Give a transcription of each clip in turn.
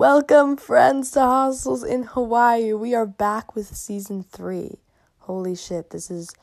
Welcome, friends, to Hostels in Hawaii. We are back with season three. Holy shit, this is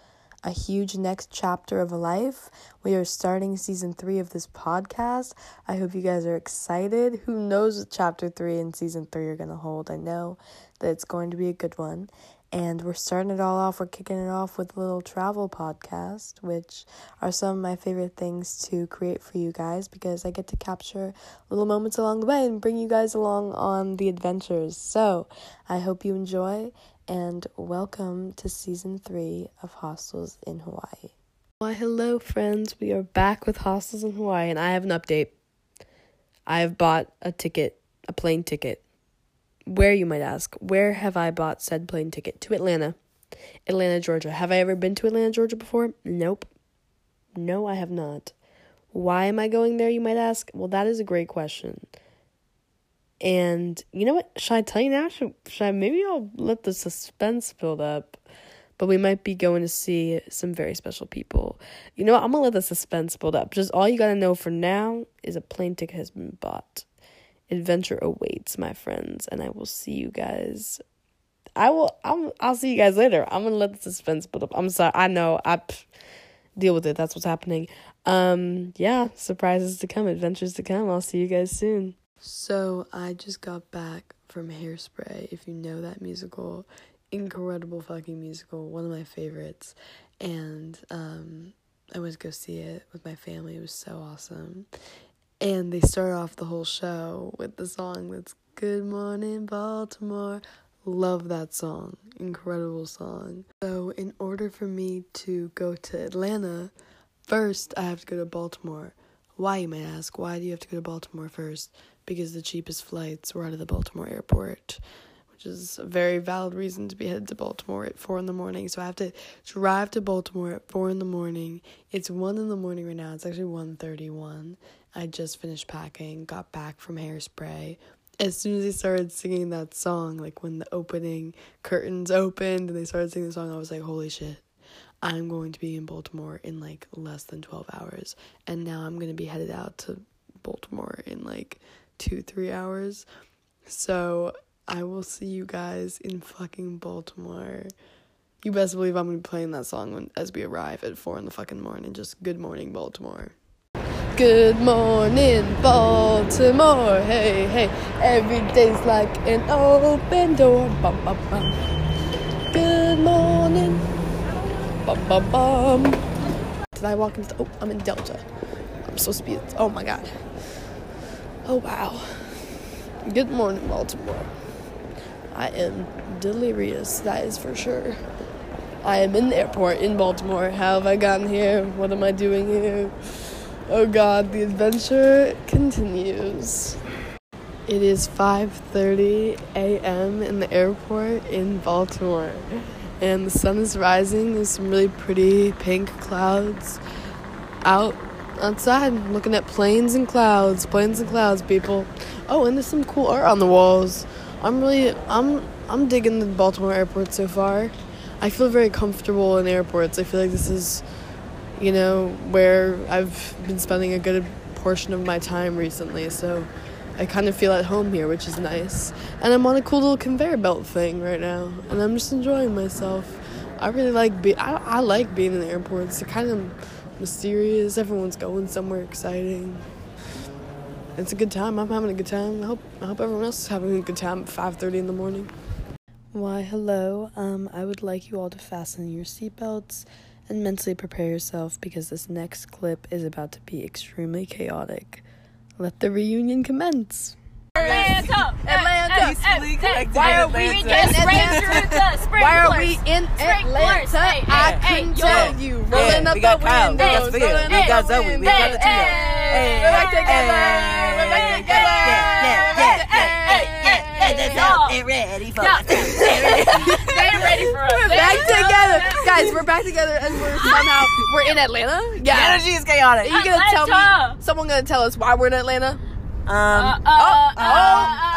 a huge next chapter of life. We are starting season three of this podcast. I hope you guys are excited. Who knows what chapter three and season three are going to hold? I know that it's going to be a good one. And we're starting it all off. We're kicking it off with a little travel podcast, which are some of my favorite things to create for you guys because I get to capture little moments along the way and bring you guys along on the adventures. So I hope you enjoy and welcome to season three of Hostels in Hawaii. Why, hello, friends. We are back with Hostels in Hawaii, and I have an update. I have bought a ticket, a plane ticket where, you might ask, where have I bought said plane ticket? To Atlanta. Atlanta, Georgia. Have I ever been to Atlanta, Georgia before? Nope. No, I have not. Why am I going there, you might ask? Well, that is a great question. And you know what? Should I tell you now? Should, should I maybe I'll let the suspense build up? But we might be going to see some very special people. You know what? I'm gonna let the suspense build up. Just all you gotta know for now is a plane ticket has been bought adventure awaits, my friends, and I will see you guys. I will. I'm. I'll see you guys later. I'm gonna let the suspense build up. I'm sorry. I know. I deal with it. That's what's happening. Um. Yeah. Surprises to come. Adventures to come. I'll see you guys soon. So I just got back from Hairspray. If you know that musical, incredible fucking musical. One of my favorites. And um, I went to go see it with my family. It was so awesome. And they start off the whole show with the song that's Good Morning Baltimore. Love that song. Incredible song. So, in order for me to go to Atlanta, first I have to go to Baltimore. Why, you may ask? Why do you have to go to Baltimore first? Because the cheapest flights were out of the Baltimore airport which is a very valid reason to be headed to Baltimore at four in the morning. So I have to drive to Baltimore at four in the morning. It's one in the morning right now. It's actually one thirty one. I just finished packing, got back from hairspray. As soon as they started singing that song, like when the opening curtains opened and they started singing the song, I was like, holy shit. I'm going to be in Baltimore in like less than 12 hours. And now I'm going to be headed out to Baltimore in like two, three hours. So I will see you guys in fucking Baltimore. You best believe I'm gonna be playing that song when, as we arrive at four in the fucking morning. Just good morning, Baltimore. Good morning, Baltimore. Hey, hey. Every day's like an open door. Bum, bum, bum. Good morning. Bum, bum, bum. Did I walk into? Oh, I'm in Delta. I'm supposed to be. Oh my god. Oh wow. Good morning, Baltimore. I am delirious, that is for sure. I am in the airport in Baltimore. How have I gotten here? What am I doing here? Oh god, the adventure continues. It is 5:30 a.m. in the airport in Baltimore. And the sun is rising. There's some really pretty pink clouds out outside looking at planes and clouds, planes and clouds, people. Oh, and there's some cool art on the walls. I'm really I'm I'm digging the Baltimore airport so far. I feel very comfortable in airports. I feel like this is you know where I've been spending a good portion of my time recently. So I kind of feel at home here, which is nice. And I'm on a cool little conveyor belt thing right now, and I'm just enjoying myself. I really like be I, I like being in the airports. They're kind of mysterious. Everyone's going somewhere exciting it's a good time. I'm having a good time. I hope I hope everyone else is having a good time at 5:30 in the morning. Why, hello. Um, I would like you all to fasten your seatbelts and mentally prepare yourself because this next clip is about to be extremely chaotic. Let the reunion commence. Atlanta, Atlanta. Peacefully collected Why in are we in Atlanta. just spraying through the sprinklers? Why are we in Sprinklers. Atlanta? Hey, I hey, couldn't hey, tell yo. you. Yeah, Rolling up we got the Kyle, we got windows. Sophia, rolling we up got the Zoe, we windows. got the trio. Hey, We're back together. hey, We're back hey, together. Yeah, yeah, yeah, yeah, yeah, yeah. hey, That's y'all. how they ready for Yeah. Ready. For us. We're back together, guys. We're back together, and we're somehow we're in Atlanta. The Yeah. energy is chaotic. Are you gonna tell me? Someone gonna tell us why we're in Atlanta? Um, Uh, oh, uh, oh,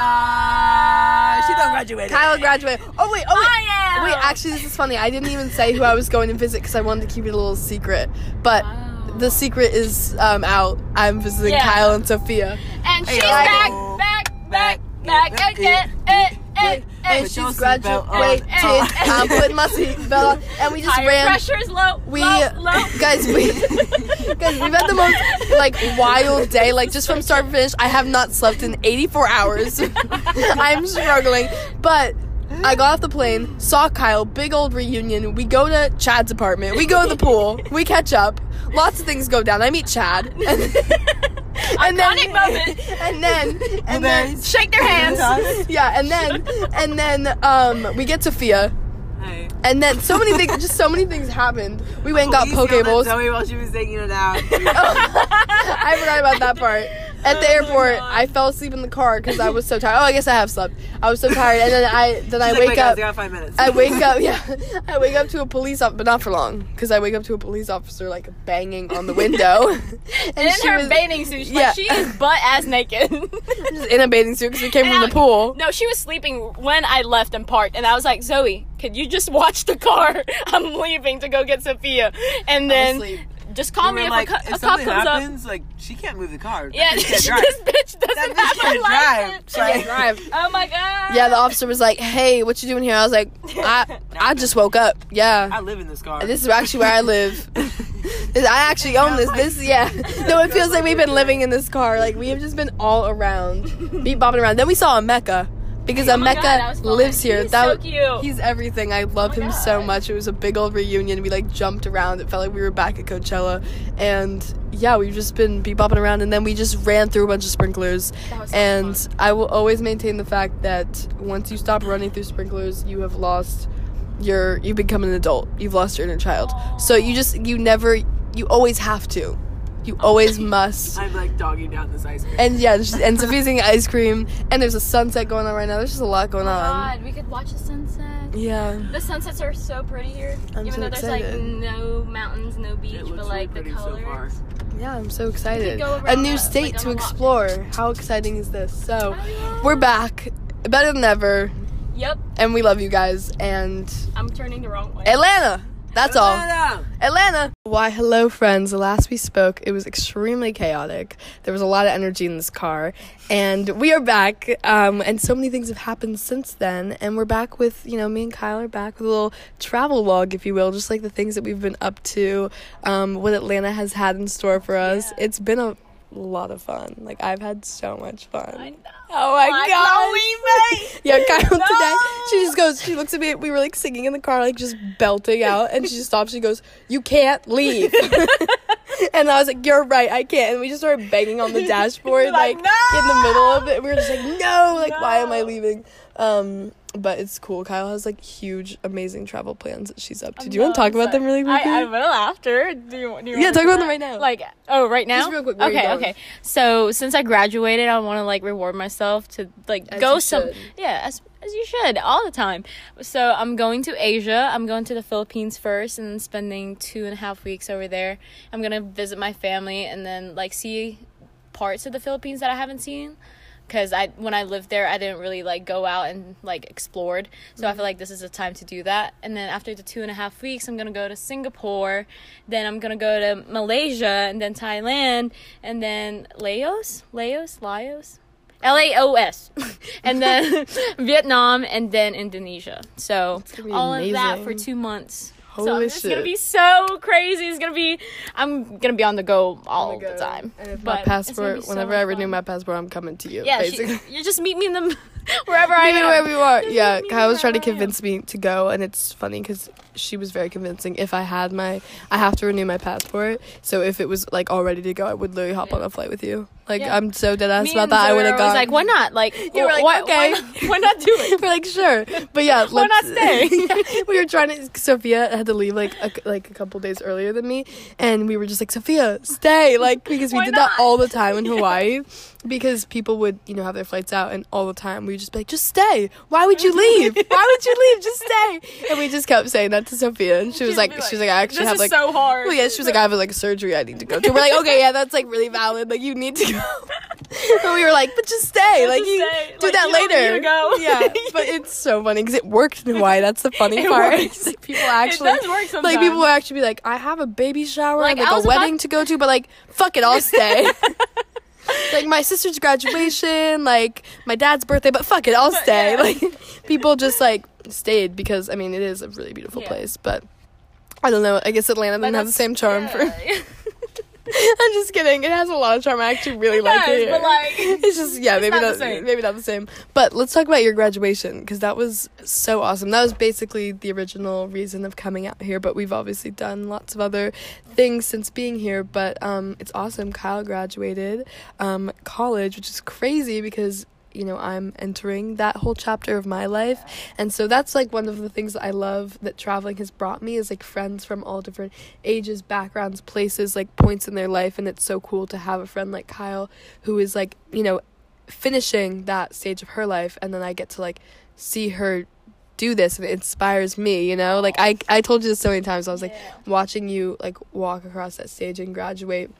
uh, uh, she done graduated. Kyle graduated. Oh wait, oh wait. I am. Wait, actually, this is funny. I didn't even say who I was going to visit because I wanted to keep it a little secret. But Wow. the secret is um, out. I'm visiting Yeah. Kyle and Sophia. And she's Hey, back, back, back, Back, back. again. Eh, eh, eh. Put She's graduated. I'm putting my seatbelt on, and we just Tire ran. pressure's low. We low, low. guys, we guys, we've had the most like wild day. Like just from start to finish, I have not slept in 84 hours. I'm struggling, but. I got off the plane, saw Kyle, big old reunion. We go to Chad's apartment. We go to the pool. We catch up. Lots of things go down. I meet Chad. And, and Iconic moment. And then, and then, Shake their hands. yeah, and then, and then, um, we get Sophia. Hey. And then so many things, just so many things happened. We went and got Please yell at poke bowls. While she was taking it out. I forgot about that part. At the Oh airport, God. I fell asleep in the car because I was so tired. Oh, I guess I have slept. I was so tired, and then I then I like, wake "Wait, guys, up. I got five minutes. I wake up, yeah. I wake up to a police officer, but not for long, because I wake up to a police officer like banging on the window, and In she her was bathing suit. She's Yeah. Like, she is butt ass naked. just in a bathing suit because we came And from I- the pool. No, she was sleeping when I left and parked, and I was like, Zoe, could you just watch the car? I'm leaving to go get Sophia, and then asleep. Just call You me if like, a, co- if a cop something comes up. happens, like she can't move the car. That Yeah, bitch this can't drive. bitch doesn't That bitch have can't a drive. license. Sorry. Yeah, drive. Oh my god. Yeah, the officer was like, "Hey, what you doing here?" I was like, "I I just woke up. Yeah, I live in this car. This is actually where I live. I actually own this. This, yeah. No, it feels like we've been living in this car. Like we have just been all around, beat bopping around. Then we saw a Mecca because Oh a God, that was fun. lives here. He's that so cute. He's everything. I love Oh him so much. It was a big old reunion. We like jumped around. It felt like we were back at Coachella, and yeah, we've just been beat bopping around. And then we just ran through a bunch of sprinklers. So And fun. I will always maintain the fact that once you stop running through sprinklers, you have lost your you become an adult. You've lost your inner child. So you just you never you always have to. You always must. I'm like dogging down this ice cream. And yeah, just, and Sophia's eating ice cream, and there's a sunset going on right now. There's just a lot going oh on. God, we could watch the sunset. Yeah, The sunsets are so pretty here. I'm Even so though there's excited. like no mountains, no beach, but like really the pretty so colors. far. yeah, I'm so excited. go A new the- state like, to on a walk. explore. How exciting is this? So I know. we're back, better than ever, Yep, and we love you guys. And I'm turning the wrong way. Atlanta. That's all. Atlanta! Atlanta. Why, hello, friends. The last we spoke, it was extremely chaotic. There was a lot of energy in this car, and we are back. Um, and so many things have happened since then, and we're back with you know me and Kyle are back with a little travel log, if you will, just like the things that we've been up to, um, what Atlanta has had in store for us. Yeah. It's been a lot of fun. Like I've had so much fun. I know. Oh my god! Yeah, Kyle today. She just goes. She looks at me. We were like singing in the car, like just belting out, and she just stops. She goes, "You can't leave." and I was like, "You're right, I can't." And we just started banging on the dashboard, like, like, in the middle of it. We were just like, "No!" Like, why am I leaving? Um, but it's cool. Kyle has like huge, amazing travel plans that she's up to. Do you want to talk about them really quickly? I, I will after. Do you, do you yeah, talk about them right now. Like, oh, right now? Just real quick, where are you okay, okay. So since I graduated, I want to like reward myself to like As go some. should. Yeah, as as you should all the time. So I'm going to Asia. I'm going to the Philippines first, and then spending two and a half weeks over there. I'm gonna visit my family and then like see parts of the Philippines that I haven't seen. Cause I when I lived there, I didn't really like go out and like explored. So I feel like this is a time to do that. And then after the two and a half weeks, I'm gonna go to Singapore. Then I'm gonna go to Malaysia and then Thailand and then Laos, Laos, Laos. L A O S, and then Vietnam, and then Indonesia. So all of that for two months. So Holy it's gonna be so crazy. It's gonna be. I'm gonna be on the go all Oh my the time. And if But my passport, so whenever I renew fun. my passport, I'm coming to you. Yeah, basically. she, you just meet me in the wherever I Even am. where we are. Just Yeah, Kyle was trying to wherever convince me to go, and it's funny because she was very convincing. If I had my, I have to renew my passport. So if it was like all ready to go, I would literally hop on a flight with you. Like Yeah. I'm so dead ass Me about that. I would have gone. like, why not? Like, You were like, why, okay. why not, why not do it? We're like sure, but yeah, Why not stay? we were trying to. Sophia had to leave like a, like a couple days earlier than me, and we were just like, Sophia, stay, like because we did not? that all the time in Hawaii, because people would you know have their flights out, and all the time we would just be like, just stay. Why would you leave? Why would you leave? Just stay. And we just kept saying that to Sophia, and she was like, be she was like, I actually have like. so hard. Well, yeah, she was like, I have like a surgery I need to go to. We're like, okay, yeah, that's like really valid. Like, you need to go. but we were like, but just stay. Like, Just you stay. do Like, that later. need to go. Yeah, but it's so funny because it worked in Hawaii. That's the funny It part. Like, people actually. Does work sometimes. Like people will actually be like, I have a baby shower, Like, like, a was about- wedding to go to, but like, fuck it, I'll stay. like my sister's graduation, like my dad's birthday, but fuck it, I'll stay. Yeah. Like people just like stayed because I mean it is a really beautiful Yeah. place, but I don't know. I guess Atlanta But doesn't have the same charm for. I'm just kidding. It has a lot of charm. I actually really It like does, it. here. but, like, it's just yeah, maybe not the not, same. maybe not the same. But let's talk about your graduation because that was so awesome. That was basically the original reason of coming out here. But we've obviously done lots of other things since being here. But um, it's awesome. Kyle graduated um, college, which is crazy because you know i'm entering that whole chapter of my life. And so that's like one of the things that i love that traveling has brought me is like friends from all different ages backgrounds places like points in their life. And it's so cool to have a friend like kyle who is like you know finishing that stage of her life. And then i get to like see her do this and it inspires me you know? Like i i told you this so many times. I was like watching you like walk across that stage and graduate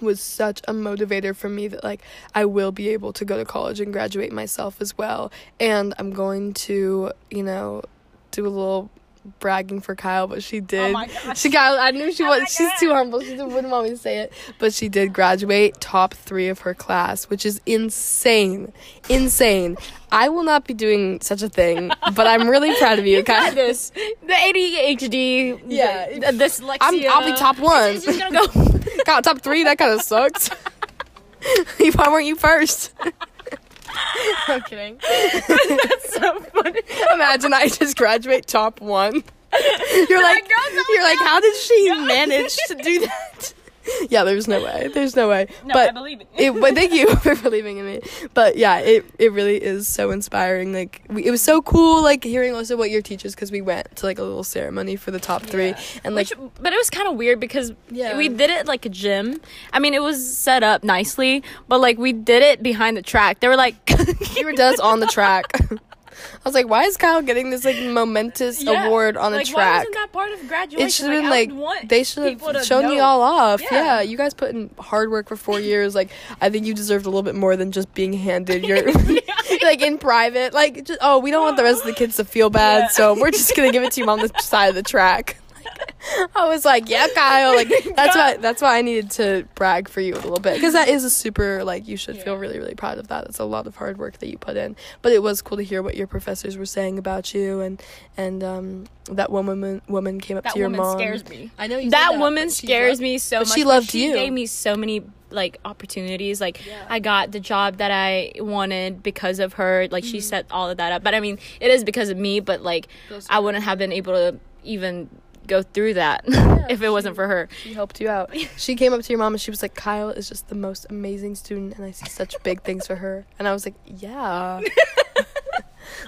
was such a motivator for me that like I will be able to go to college and graduate myself as well. And I'm going to you know do a little bragging for Kyle but she oh did Oh my gosh. she got I knew she Oh was my she's God. too humble she wouldn't want me to say it but she did graduate top 3 of her class which is insane insane I will not be doing such a thing but I'm really proud of you got Kyle this. The ADHD. Yeah. The dyslexia. I'm, I'll be top one. It's just gonna go. God, top three? That kind of sucks. Why weren't you first? I'm kidding. That's so funny. Imagine I just graduate top one. You're like, oh you're like, how did she manage to do that? Yeah, there's no way. There's no way. No, but I believe it. it, but thank you for believing in me. But yeah, it it really is so inspiring. Like we, it was so cool, like hearing also what your teachers because we went to like a little ceremony for the top three, and like Which, but it was kind of weird because Yeah. we did it like a gym. I mean, it was set up nicely, but like we did it behind the track. They were like, you were does on the track. I was like, why is Kyle getting this like momentous Yeah. award on like, the Why track? wasn't that part of graduation? It should have been I like they should have shown you all off. Yeah. Yeah. you guys put in hard work for four years. Like I think you deserved a little bit more than just being handed your like in private. Like just, oh, we don't want the rest of the kids to feel bad, Yeah. so we're just gonna give it to you on the side of the track. I was like, yeah, Kyle. Like that's why that's why I needed to brag for you a little bit because that is a super like you should feel really really proud of that. It's a lot of hard work that you put in, but it was cool to hear what your professors were saying about you and and um that woman woman came up That to your mom. That woman mom. scares me. I know you that said woman scares loved- me so but much. she but loved she you. gave me so many like opportunities. Like I got the job that I wanted because of her. Like Mm-hmm. she set all of that up. But I mean, it is because of me. But like I wouldn't have been able to even go through that if it wasn't for her. She helped you out. She came up to your mom and she was like, "Kyle is just the most amazing student, and I see such big things for her." And I was like, "Yeah."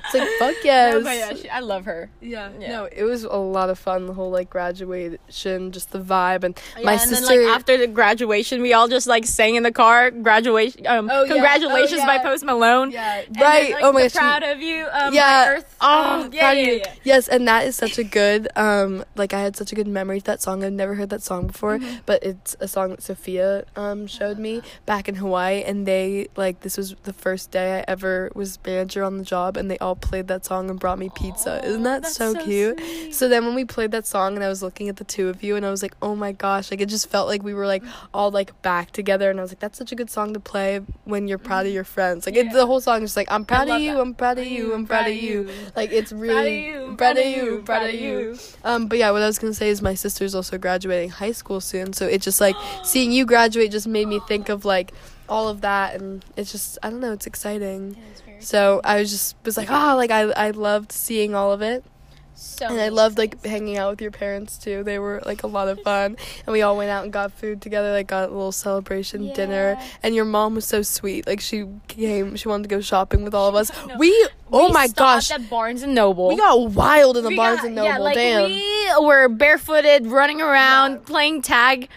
it's like, "Fuck yes." No, but yeah, she, I love her. Yeah, Yeah. no, it was a lot of fun. The whole like graduation, just the vibe, and my and sister. then like after the graduation, we all just like sang in the car. Graduation, um, Oh, yeah. congratulations Oh, by. Post Malone. yeah, And right. then, like, oh my gosh. proud of you. Um, yeah. Earth. Oh, um, yeah, proud yeah, yeah. Yes, and that is such a good um like I had such a good memory to that song. I've never heard that song before, Mm-hmm. but it's a song that Sophia um showed me back in Hawaii and they like this was the first day I ever was manager on the job and they all played that song and brought me pizza. Isn't that so, so cute? sweet. So then when we played that song and I was looking at the two of you and I was like, "Oh my gosh." Like it just felt like we were like all like back together and I was like, "That's such a good song to play when you're proud of your friends." Like it, the whole song is just like, "I'm proud of you. that. I'm proud of you. I'm proud of you." Like it's Proud of really you, proud of you, proud of you. Um, but yeah, what I was gonna say is my sister's also graduating high school soon, so it just like seeing you graduate just made me think of like all of that, and it's just I don't know, it's exciting. So I was just was like, ah, like I I loved seeing all of it, So and I loved like hanging out with your parents too. They were like a lot of fun, and we all went out and got food together, like got a little celebration dinner. And your mom was so sweet, like she came, she wanted to go shopping with all of us. No. We oh We my gosh, At Barnes and Noble. we got wild in the We Barnes got- and Noble. Yeah, like Damn. we were barefooted, running around, playing tag.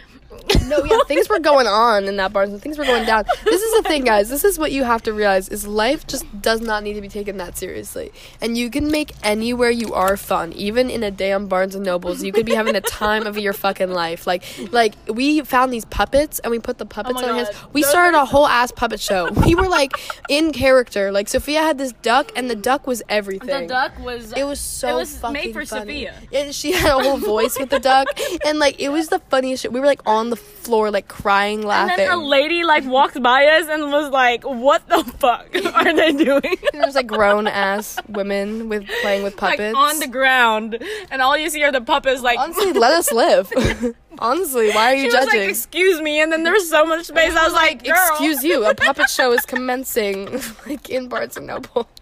No, yeah, things were going on in that bar. and Things were going down. This is the thing, guys. This is what you have to realize: is life just does not need to be taken that seriously, and you can make anywhere you are fun, even in a damn Barnes and Nobles. You could be having the time of your fucking life. Like, like we found these puppets and we put the puppets oh my on his. We Those started a whole ass puppet show. We were like in character. Like Sophia had this duck, and the duck was everything. The duck was. It was so It was fucking made for funny. Sophia. And she had a whole voice with the duck, and like it was the funniest shit. We were like on on the floor like crying, And laughing. then a lady like walked by us and was like, "What the fuck are they doing?" There's like grown ass women with playing with like puppets. on the ground, and all you see are the puppets. Like Honestly, let us live. Honestly, why are you she was like, judging? "Excuse me," and then there was so much space. I was like, Girl. Excuse you, a puppet show is commencing like in Barnes and Noble.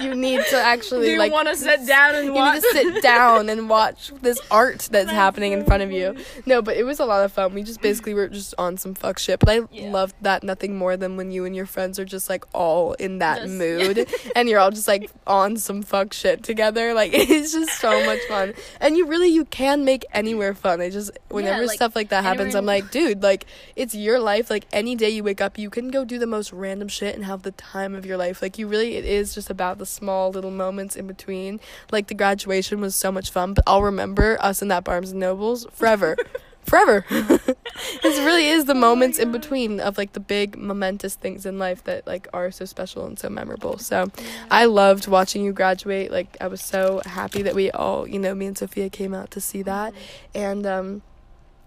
You need to actually Do you like want to sit down and you watch? need to sit down and watch this art that's happening in front of you. No, but it was a lot of fun. We just basically were just on some fuck shit. But I Yeah. loved that nothing more than when you and your friends are just like all in that Just- mood and you're all just like on some fuck shit together. Like it's just so much fun. And you really you can make anywhere fun. I just whenever like, stuff like that happens, I'm like, dude, like it's your life. Like any day you wake up, you can go do the most random shit and have the time of your life. Like you really it is just about the small little moments in between. Like the graduation was so much fun, but I'll remember us in that Barnes and Nobles forever. forever. this really is the moments in between of like the big momentous things in life that like are so special and so memorable. So I loved watching you graduate. Like I was so happy that we all, you know, me and Sophia came out to see that. And um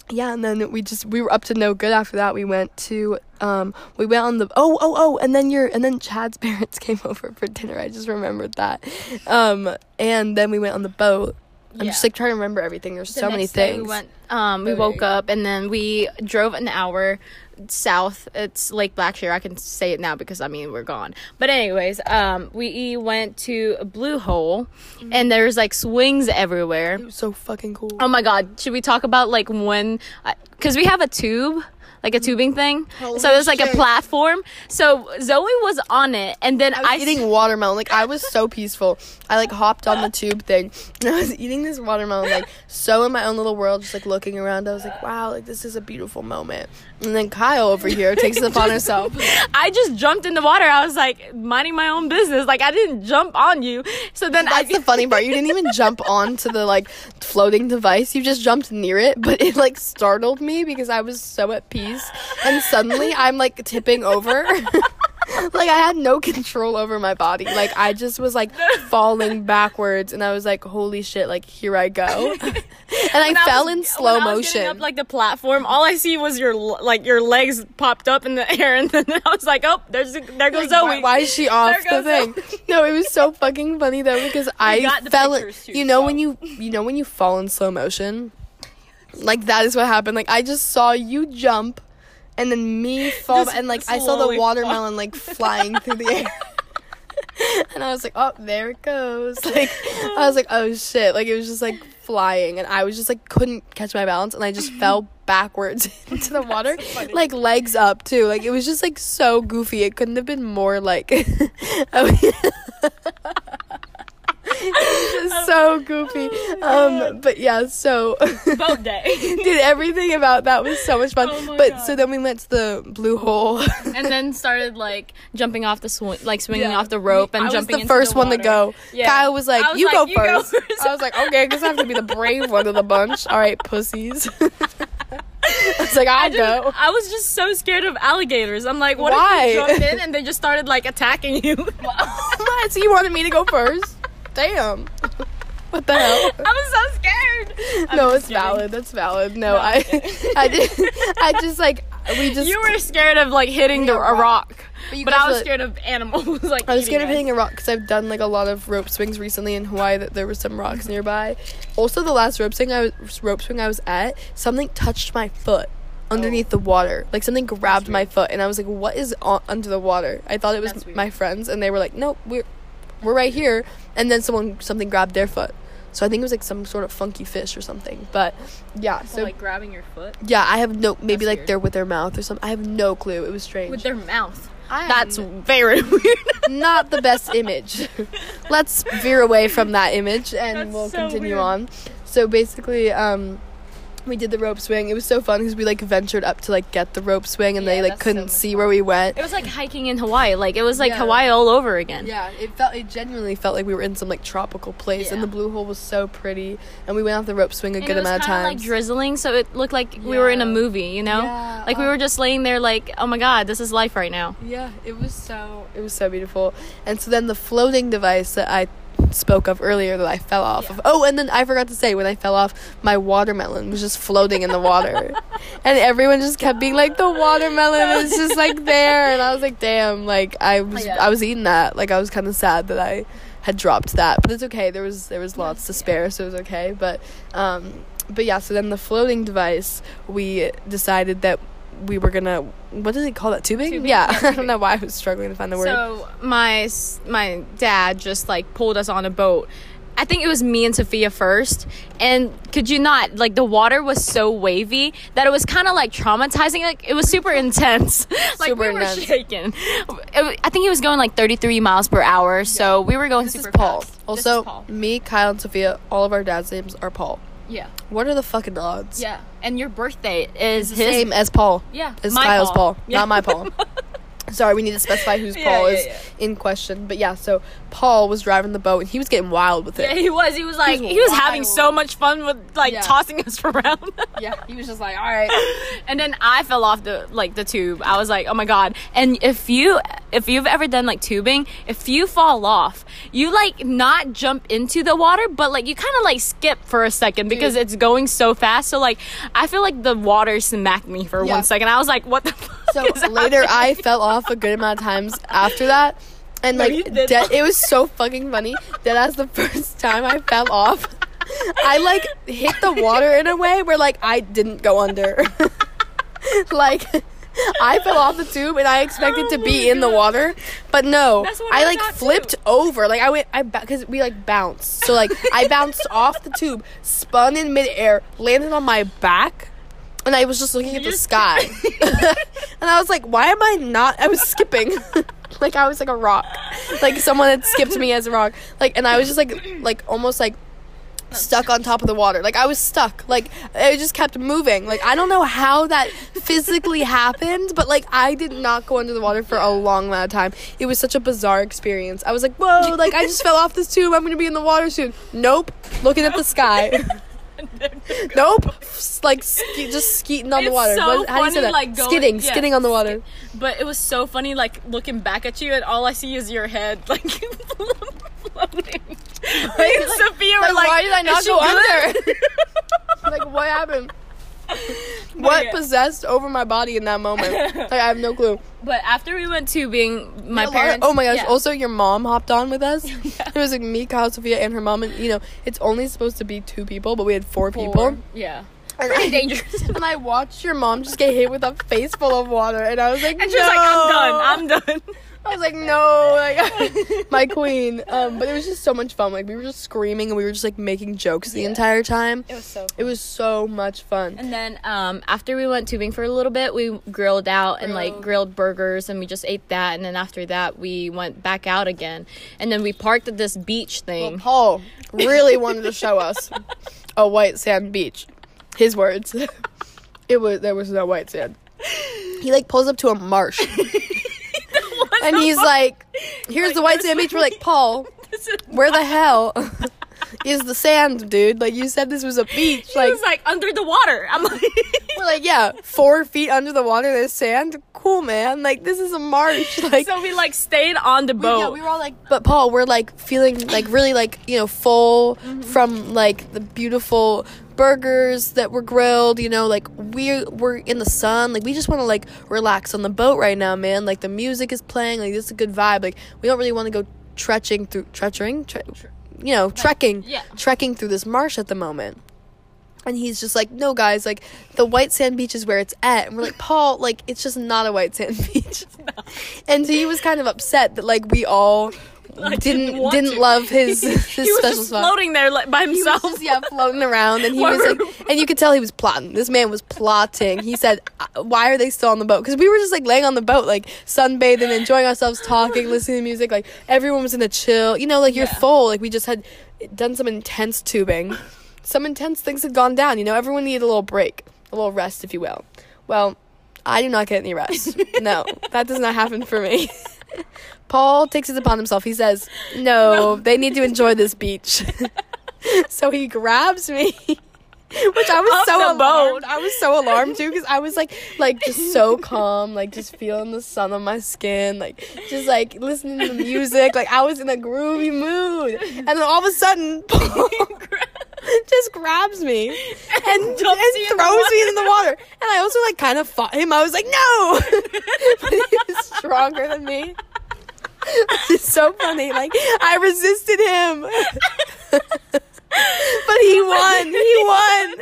yeah, and then we just we were up to no good after that. We went to um we went on the oh oh oh and then your and then Chad's parents came over for dinner. I just remembered that. Um and then we went on the boat. I'm just like trying to remember everything. There's The so many next day things. We went. Um, we woke up and then we drove an hour south. It's Lake Blackshear. I can say it now because I mean we're gone. But anyways, um, we went to a Blue Hole, Mm-hmm. and there's like swings everywhere. it was so fucking cool. Oh my god! Should we talk about like when? Because we have a tube. Like a mm-hmm. tubing thing, Holy so there's like a platform. So Zoe was on it, and then I I, was eating watermelon. Like I was so peaceful. I like hopped on the tube thing and I was eating this watermelon, like so in my own little world, just like looking around. I was like, wow, like this is a beautiful moment. And then Kyle over here takes it upon herself. I just jumped in the water. I was like minding my own business. Like I didn't jump on you. So then I That's the funny part. You didn't even jump onto the like floating device. You just jumped near it, but it like startled me because I was so at peace. And suddenly I'm like tipping over. like I had no control over my body. Like I just was like falling backwards and I was like, holy shit, like here I go. and I when fell was- in slow I motion. up like the platform. All I see was your like your legs popped up in the air, and then I was like, oh, there's there goes Like, Zoe. why, why is she off the thing? No, it was so fucking funny though because I got the fell. too, you know so. when you you know when you fall in slow motion, like that is what happened. Like I just saw you jump, and then me fall, Just and like I saw the watermelon like flying through the air. And I was like, oh, there it goes. Like, I was like, oh shit. Like, it was just like flying. And I was just like, couldn't catch my balance. And I just fell backwards into the water. like, legs up too. Like, it was just like so goofy. It couldn't have been more like. oh, so goofy. Um, but yeah, so. boat day. Dude, everything about that was so much fun. Oh but God. so then we went to the blue hole. and then started like jumping off the swing, like swinging Yeah. off the rope and I jumping the first the one to go. Yeah. Kyle was like, was "You, like, go, "You go first. first. I was like, "Okay, because I have to be the brave one of the bunch." All right, pussies. I was like, I "I'll go." I was just so scared of alligators. I'm like, what Why? if you jumped in and they just started like attacking you? What? So you wanted me to go first? Damn. What the hell? I was so scared. I'm no, it's kidding. valid. That's valid. No, No, I'm I. I did. I just like we just. You were scared of like hitting the, a rock. rock, But but I was scared of animals. like I was scared of hitting a rock because I've done like a lot of rope swings recently in Hawaii. That there were some rocks mm-hmm. nearby. Also, the last rope swing I was rope swing I was at, something touched my foot underneath oh. the water. Like something grabbed my foot, and I was like, "What is on- under the water?" I thought it was my friends, and they were like, "Nope, we're we're right here." And then someone something grabbed their foot. So I think it was like some sort of funky fish or something. But yeah, So, so like grabbing your foot yeah, I have no maybe That's like weird. they're with their mouth or something. I have no clue. It was strange. with their mouth. I That's very weird. not the best image. Let's veer away from that image and That's we'll so continue weird. on. So basically, um, we did the rope swing. It was so fun because we like ventured up to like get the rope swing and Yeah, they like couldn't much see fun. where we went. it was like hiking in Hawaii. Like it was like Yeah. Hawaii all over again. Yeah, it felt it genuinely felt like we were in some like tropical place, and the blue hole was so pretty. And we went off the rope swing a And good it was amount of kinda, times. like drizzling, so it looked like we were in a movie. You know, Yeah, like we were just laying there, like, oh my god, this is life right now. Yeah, it was so it was so beautiful. And so then the floating device that I spoke of earlier that I fell off of. Oh, and then I forgot to say when I fell off, my watermelon was just floating in the water, and everyone just kept being like, "The watermelon is just like there," and I was like, "Damn!" Like I was, Yeah. I was eating that. Like I was kind of sad that I had dropped that, but it's okay. There was there was lots to spare, so it was okay. But um, but yeah. So then the floating device, we decided that we were gonna. What did they call that? Tubing? Tubing? Yeah, Yeah, I don't know why I was struggling to find the word. So my my dad just like pulled us on a boat. I think it was me and Sophia first, and could you not like the water was so wavy that it was kind of like traumatizing. Like it was super intense. like Super we were intense. shaking. It I think he was going like 33 miles per hour, so we were going This is super Paul. fast. Also, Paul. me, Kyle, and Sophia, all of our dad's names are Paul. Yeah, What are the fucking odds? yeah. And your birthday is The his Same as Paul. Yeah, my Kyle's Paul. Yeah. Not my Paul. Sorry, we need to specify whose Yeah, Paul yeah, is yeah. in question. But yeah, so Paul was driving the boat and he was getting wild with it. Yeah, he was. He was like, was he was having so much fun with like tossing us around. Yeah, he was just like, all right. and then I fell off the like the tube. I was like, oh my god. And if you if you've ever done like tubing, if you fall off, you like not jump into the water, but like you kind of like skip for a second because it's going so fast. So like I feel like the water smacked me for one second. I was like, what the fuck? So later. I fell off a good amount of times after that. And No, like, you did dead, not. it was so fucking funny that as the first time I fell off, I like hit the water in a way where like I didn't go under. like I fell off the tube and I expected to oh be in the water, but no. Oh I I like flipped too. over. Like I went, I because we like bounced. So like I bounced off the tube, spun in midair, landed on my back, and I was just looking at the sky. and I was like, why am I not? I was skipping. like I was like a rock. Like someone had skipped me as a rock. Like and I was just like like almost like stuck on top of the water. Like I was stuck. Like it just kept moving. Like I don't know how that physically happened, but like I did not go under the water for a long amount of time. It was such a bizarre experience. I was like, "Whoa, like I just fell off this tube. I'm going to be in the water soon." Nope. Looking at the sky. nope. Like ske- just skeeting on the water. so What- how do you say that? like, going- skidding, yeah, skidding on the water. But it was so funny, like looking back at you, and all I see is your head, like floating. Me and Sophia were Like, like, why did I not go good?" under? like what happened? What yeah. possessed over my body in that moment? Like I have no clue. But after we went tubing, my A lot of- parents. oh my gosh! yeah. Also, your mom hopped on with us. It was like me, Kyle, Sophia, and her mom. And you know, it's only supposed to be two people, but we had four, Four. people. Yeah. And Pretty I, dangerous. and I watched your mom just get hit with a face full of water, and I was like, And she was like, I'm done. I'm done. I was like, no, like my queen. Um, but it was just so much fun. Like we were just screaming and we were just like making jokes the Yeah. entire time. It was so It was so much fun. And then um, after we went tubing for a little bit, we grilled out and like Grilled. grilled burgers, and we just ate that. And then after that, we went back out again. And then we parked at this beach Well, thing. Paul really wanted to show us a white sand beach. His words. It was there was no white sand. He like pulls up to a marsh and he's like, "Here's the white sand beach." We're like, "Paul, where the hell is the sand, dude? Like you said this was a beach. He Like was like under the water. I'm like, we're like, yeah, four feet under the water. There's sand. Cool, man. Like this is a marsh. Like so we like stayed on the boat. Yeah, we were all like, but Paul, we're like feeling like really like you know full mm-hmm. from like the beautiful burgers that were grilled. You know, like we we're in the sun. Like we just want to like relax on the boat right now, man. Like the music is playing. Like this is a good vibe. Like we don't really want to go trekking through trekking, tre- you know, trekking, yeah. trekking through this marsh at the moment. And he's just like, no, guys, like the white sand beach is where it's at. And we're like, Paul, like it's just not a white sand beach. And so he was kind of upset that like we all I didn't didn't to. love his his he was special just spot. floating there like, by himself. just yeah floating around, and he was like, and you could tell he was plotting. This man was plotting. He said, "Uh, "Why are they still on the boat?" Because we were just like laying on the boat, like sunbathing, enjoying ourselves, talking, listening to music. Like everyone was in a chill. You know, like you're Yeah. full. Like we just had done some intense tubing. Some intense things had gone down. You know, everyone needed a little break, a little rest, if you will. Well, I do not get any rest. No, that does not happen for me. Paul takes it upon himself. He says, "No, they need to enjoy this beach." so he grabs me Which I was Off so alarmed. boat. I was so alarmed too because I was like, like just so calm, like just feeling the sun on my skin, like just like listening to the music. Like I was in a groovy mood, and then all of a sudden, Paul just grabs me and, and in throws me in the water. And I also like kind of fought him. I was like, no, but he was stronger than me. It's so funny. Like I resisted him. but he won. He won.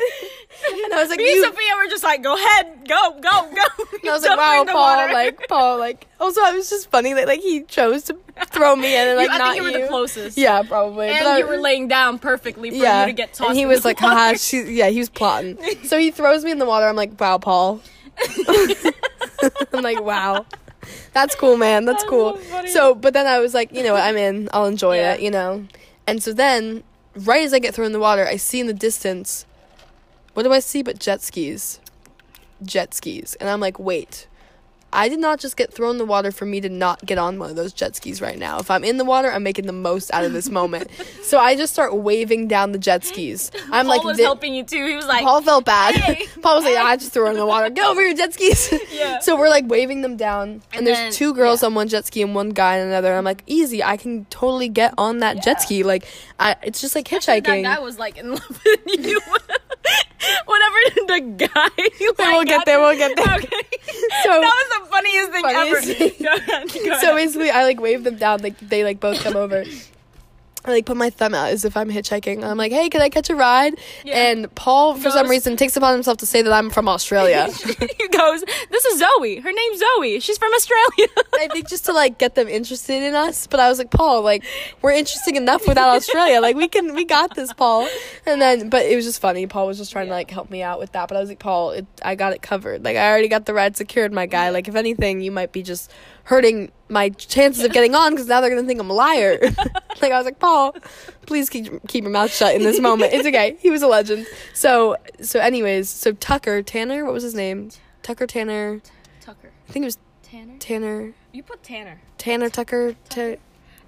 And I was like, Me and you. Sophia were just like, go ahead, go, go, go. And I was like, wow, Paul. water. Like Paul. Like also, I was just funny that like he chose to throw me in and like I not think you were the closest. Yeah, probably. And But I- you were laying down perfectly for yeah. you to get tossed. and he was like, haha, she, yeah, he was plotting. So he throws me in the water. I'm like, wow, Paul. I'm like, wow. That's cool, man. That's That's cool. so. So, but then I was like, you know what? I'm in. I'll enjoy Yeah. it, you know? And so then, right as I get thrown in the water, I see in the distance, what do I see but jet skis? Jet skis. And I'm like, wait. I did not just get thrown in the water for me to not get on one of those jet skis right now. If I'm in the water, I'm making the most out of this moment. so I just start waving down the jet skis. I'm Paul like, was helping you too. He was like, Paul felt bad. Hey. Paul was like, I just threw her in the water. Get over your jet skis. Yeah. So we're like waving them down, and, And there's then- two girls yeah. on one jet ski and one guy on another. And I'm like, easy. I can totally get on that Yeah. jet ski. Like, I, it's just like That hitchhiking. guy was like in love with you. Whatever the guy. We'll get there, we'll get there. Okay. So- that was the funniest thing Funniest ever. thing. Go ahead, go so ahead. basically, I like wave them down. Like they like both come over. I like put my thumb out as if I'm hitchhiking. I'm like, hey, can I catch a ride? Yeah. And Paul, for some reason, takes upon himself to say that I'm from Australia. he goes, "This is Zoe. Her name's Zoe. She's from Australia." I think just to like get them interested in us. But I was like, Paul, like we're interesting enough without Australia. Like we can, we got this, Paul. And then, but it was just funny. Paul was just trying to like help me out with that. But I was like, Paul, it, I got it covered. Like I already got the ride secured, my guy. Like if anything, you might be just hurting my chances of getting on because now they're gonna think I'm a liar. like I was like, Paul, please keep keep your mouth shut in this moment. It's okay. He was a legend. So so anyways, so Tucker Tanner, what was his name? Tucker Tanner. Tucker. I think it was Tanner. Tanner. You put Tanner. Tanner Tucker. Ta-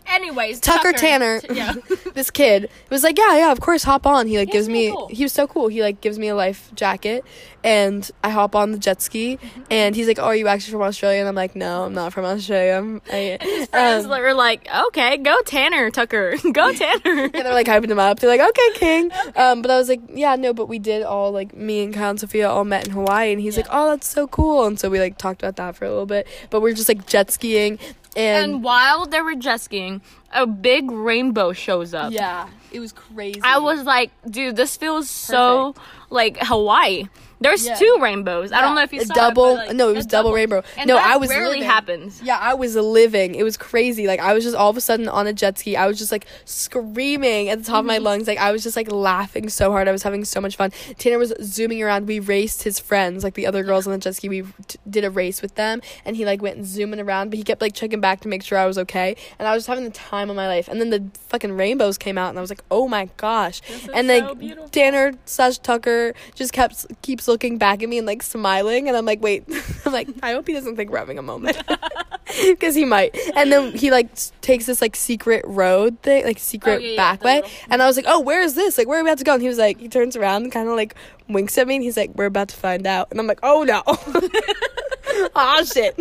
Anyways, Tucker Tanner. T- yeah. this kid was like, yeah, yeah, of course, hop on. He like gives really me. cool. He was so cool. He like gives me a life jacket, and I hop on the jet ski. And he's like, oh, are you actually from Australia? And I'm like, no, I'm not from Australia. I'm. I, Friends um, were like, "Okay, go Tanner, Tucker. Go Tanner." and they're like hyping him up. They're like, okay, King. Um, but I was like, yeah, no, but we did all like me and Kyle and Sophia all met in Hawaii, and he's Yeah. like, oh, that's so cool. And so we like talked about that for a little bit. But we're just like jet skiing, and, And while they were jet skiing, a big rainbow shows up. yeah, it was crazy. I was like, dude, this feels so like Hawaii. There's Yeah. two rainbows. I don't know if you saw double. It, like, no, it was double, rainbow. And no, that I was rarely living. happens. Yeah, I was living. It was crazy. Like I was just all of a sudden on a jet ski. I was just like screaming at the top of my mm-hmm. lungs. Like I was just like laughing so hard. I was having so much fun. Tanner was zooming around. We raced his friends, like the other girls on the jet ski. We t- did a race with them, and he like went zooming around. But he kept like checking back to make sure I was okay. And I was just having the time of my life. And then the fucking rainbows came out, and I was like, oh my gosh. And so then beautiful. Tanner slash Tucker just kept keeps looking back at me and like smiling, and I'm like, wait, I'm like, I hope he doesn't think we're having a moment, because he might. And then he like takes this like secret road thing, like secret Oh, yeah, yeah, back the way, little- and I was like, oh, where is this? Like, where are we about to go? And he was like, he turns around and kind of like winks at me, and he's like, we're about to find out, and I'm like, oh no, ah shit.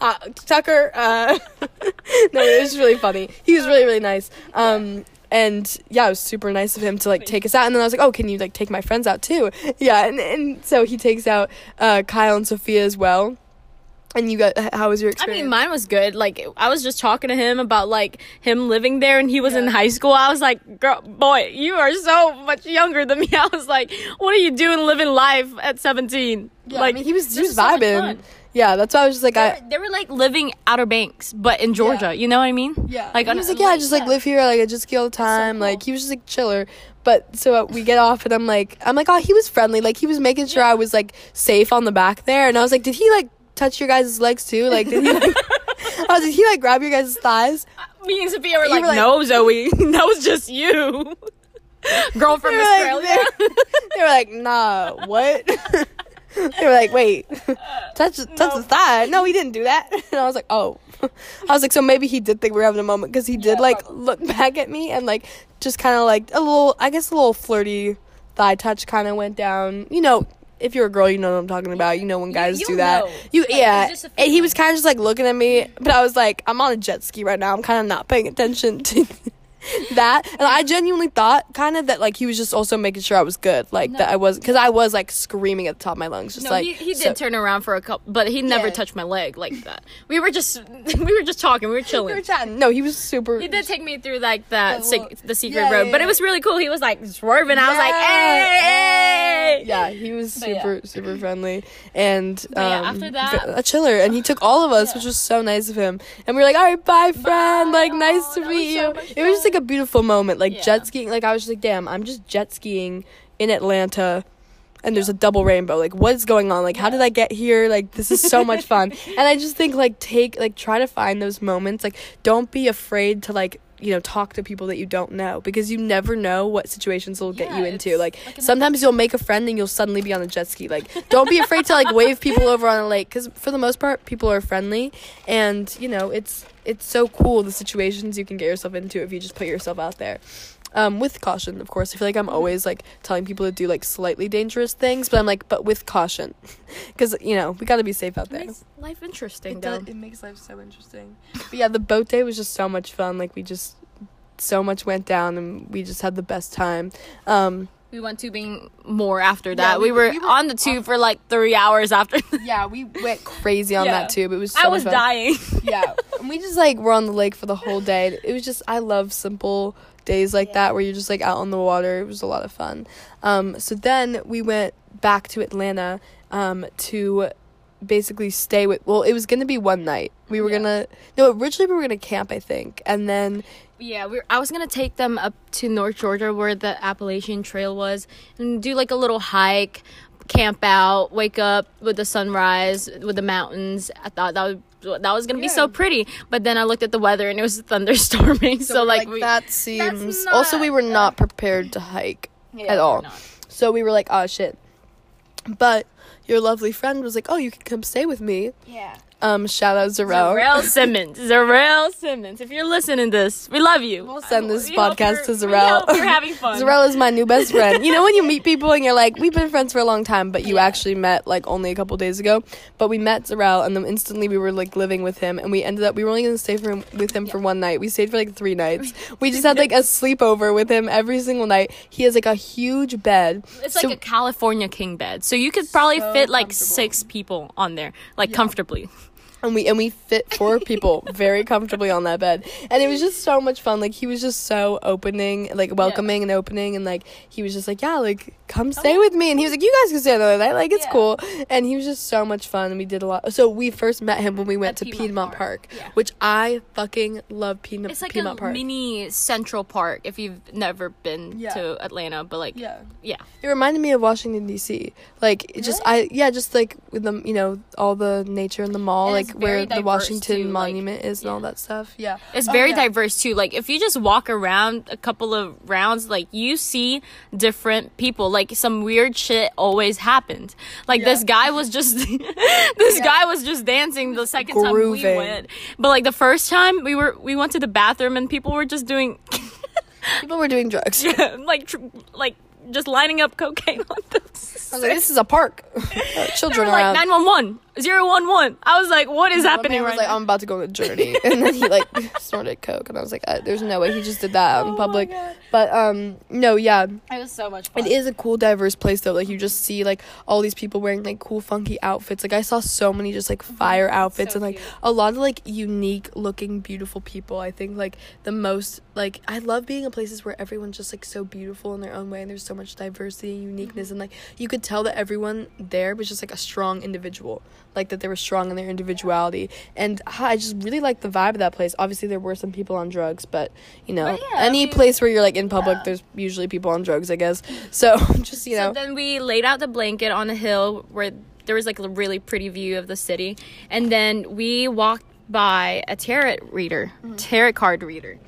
Uh, Tucker, uh, no, it was really funny. He was really, really nice. Um, and yeah, it was super nice of him to like take us out. And then I was like, oh, can you like take my friends out too? Yeah, and, and so he takes out uh, Kyle and Sophia as well. And you got how was your experience? I mean, mine was good. Like, I was just talking to him about like him living there, and he was in high school. I was like, "Girl, boy, you are so much younger than me." I was like, "What are you doing living life at 17?" yeah, like, I mean, he was he this was is so vibing. fun. Yeah, that's why I was just like, They I were, they were like living Outer Banks, but in Georgia. Yeah. You know what I mean? yeah. Like, he was like, yeah, I just like yeah. live here, like I just ski all the time. cool. Like he was just like chiller. But so uh, we get off, and I'm like, I'm like, oh, he was friendly. Like he was making sure I was like safe on the back there, and I was like, did he like touch your guys' legs too? Like did he like? oh, did he like grab your guys' thighs? Me and Sophia were like, were like- "No, Zoe, that was just you, girl from They were like- Australia." they were like, nah, what? they were like, wait, touch, touch the thigh. No, he didn't do that. And I was like, oh. I was like, so maybe he did think we were having a moment because he did Yeah, like probably. look back at me and like just kind of like a little, I guess a little flirty thigh touch kind of went down. You know, if you're a girl, you know what I'm talking about. You know when guys you do that. know. You Like, yeah. it's just a And he was kind of just like looking at me, but I was like, I'm on a jet ski right now. I'm kind of not paying attention to that. And I genuinely thought kind of that like he was just also making sure I was good, like that I was because I was like screaming at the top of my lungs, just No, like he, he did so- turn around for a couple, but he never Yeah. touched my leg like that. We were just we were just talking, we were We chilling. were chatting. No, he was super. He did take me through like that The the secret yeah, road, yeah, but it was really cool. He was like swerving. I was like, Yeah. hey, hey. Yeah, he was super super friendly and um, after that- a chiller, and he took all of us, which was so nice of him. And we were like, "All right, bye, friend. Like, Aw, nice to meet you." so it was just like a beautiful moment, like Yeah. jet skiing. Like I was just like, "Damn, I'm just jet skiing in Atlanta." And there's a double rainbow. Like, what's going on? Like, how did I get here? Like, this is so much fun. and I just think, like, take, like, try to find those moments. Like, don't be afraid to, like, you know, talk to people that you don't know because you never know what situations will get you into. Like, like sometimes you'll make a friend and you'll suddenly be on a jet ski. Like, don't be afraid to like wave people over on a lake because for the most part, people are friendly, and you know, it's it's so cool the situations you can get yourself into if you just put yourself out there. Um, with caution, of course. I feel like I'm always like telling people to do like slightly dangerous things, but I'm like, but with caution, because you know we got to be safe out It there. makes life interesting It, though. does, it makes life so interesting. But yeah, the boat day was just so much fun. Like we just so much went down and we just had the best time. Um, We went tubing more after that. we we, were- were we were on the tube for like three hours after. yeah, we went crazy on Yeah. that tube. It was so I much was fun. dying. yeah, and we just like were on the lake for the whole day. It was just I love simple days like that where you're just like out on the water. It was a lot of fun. Um, so then we went back to Atlanta um, to basically stay with. Well, it was gonna be one night. We were Yeah. gonna no originally we were gonna camp I think, and then Yeah, we I was gonna take them up to North Georgia where the Appalachian Trail was and do like a little hike, camp out, wake up with the sunrise, with the mountains. I thought that would that was gonna be so pretty, but then I looked at the weather and it was thunderstorming. So, we're like, we, that seems. not- also, we were not prepared to hike Yeah, at all. So we were like, oh shit. But your lovely friend was like, oh, you can come stay with me. Yeah. Um, shout out Zarel. Zarel Simmons. Zarel Simmons. If you're listening to this, we love you. We'll send this We podcast to you're- We hope you're having fun. Zarel is my new best friend. You know when you meet people and you're like, we've been friends for a long time, but you Yeah. actually met like only a couple days ago. But we met Zarel and then instantly we were like living with him and we ended up we were only gonna stay for him, with him for one night. We stayed for like three nights. We just had like a sleepover with him every single night. He has like a huge bed. It's So- like a California king bed, so you could probably So fit like six people on there, like comfortably. And we and we fit four people very comfortably on that bed. And it was just so much fun. Like he was just so opening like welcoming and opening. And like he was just like yeah like come oh, stay with me. And he was like you guys can stay another night. Like it's Yeah. cool. And he was just so much fun. And we did a lot. So we first met him when we went At to Piedmont piedmont, Park. park, Yeah. which i fucking love piedmont, It's like piedmont a park. mini Central Park if you've never been Yeah. to Atlanta, but like yeah. yeah. it reminded me of washington dc like it just i yeah just like with the you know all the nature in the mall And like where the washington too, like, monument is and all that stuff yeah It's Oh, very yeah. diverse too. Like if you just walk around a couple of rounds, like you see different people. Like some weird shit always happened. Like this guy was just this guy was just dancing the second time we Grooving. went. But like the first time we were we went to the bathroom and people were just doing people were doing drugs Yeah, like tr- like just lining up cocaine on the I was like, this is a park. Children like around. 911 011 I was like what is One happening man was right like, now? I'm about to go on a journey, and then he like snorted coke, and I was like, uh, there's no way he just did that out in Oh my public. God. But um, no, yeah, it was so much fun it is a cool, diverse place though. Like you just see like all these people wearing like cool, funky outfits. Like I saw so many just like fire outfits So and like cute. a lot of like unique looking, beautiful people. I think like the most like I love being in places where everyone's just like so beautiful in their own way, and there's so much diversity and uniqueness, and like you could tell that everyone there was just like a strong individual, like that they were strong in their individuality, and I just really liked the vibe of that place. Obviously, there were some people on drugs, but you know, But yeah, I any mean- place where you're like in public, there's usually people on drugs, I guess. So just you know. So then we laid out the blanket on a hill where there was like a really pretty view of the city, and then we walked by a tarot reader, Mm-hmm. tarot card reader.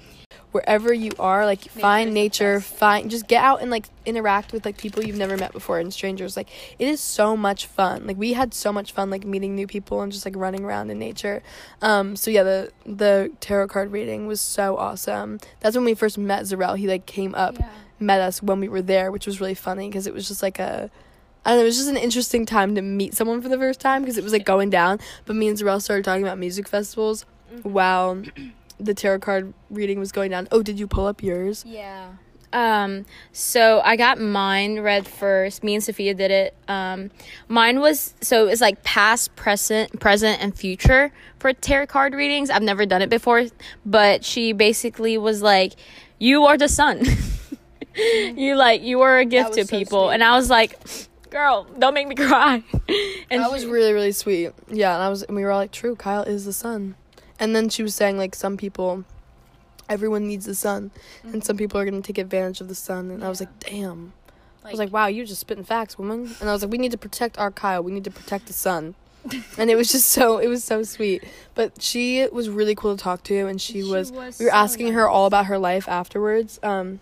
Wherever you are like is find nature find just get out and like interact with like people you've never met before and strangers. Like it is so much fun. Like we had so much fun like meeting new people and just like running around in nature. Um so yeah the the tarot card reading was so awesome. That's when we first met Zarel. He like came up met us when we were there, which was really funny because it was just like a I don't know, it was just an interesting time to meet someone for the first time because it was like going down. But me and Zarel started talking about music festivals. While the tarot card reading was going down. Oh, did you pull up yours? Yeah. Um, so I got mine read first. Me and Sophia did it. Um, mine was so it was like past, present, present, and future for tarot card readings. I've never done it before, but she basically was like, "You are the sun. you like you are a gift to so people," sweet. and I was like, "Girl, don't make me cry." and that was really really sweet. Yeah, and I was and we were all like, "True, Kyle is the sun." And then she was saying like some people everyone needs the sun and some people are going to take advantage of the sun and I was like, "Damn." I was like, "Wow, you're just spitting facts, woman." And I was like, "We need to protect our Kyle. We need to protect the sun." and it was just so it was so sweet. But she was really cool to talk to and she, She was, was we were so asking her all about her life afterwards. Um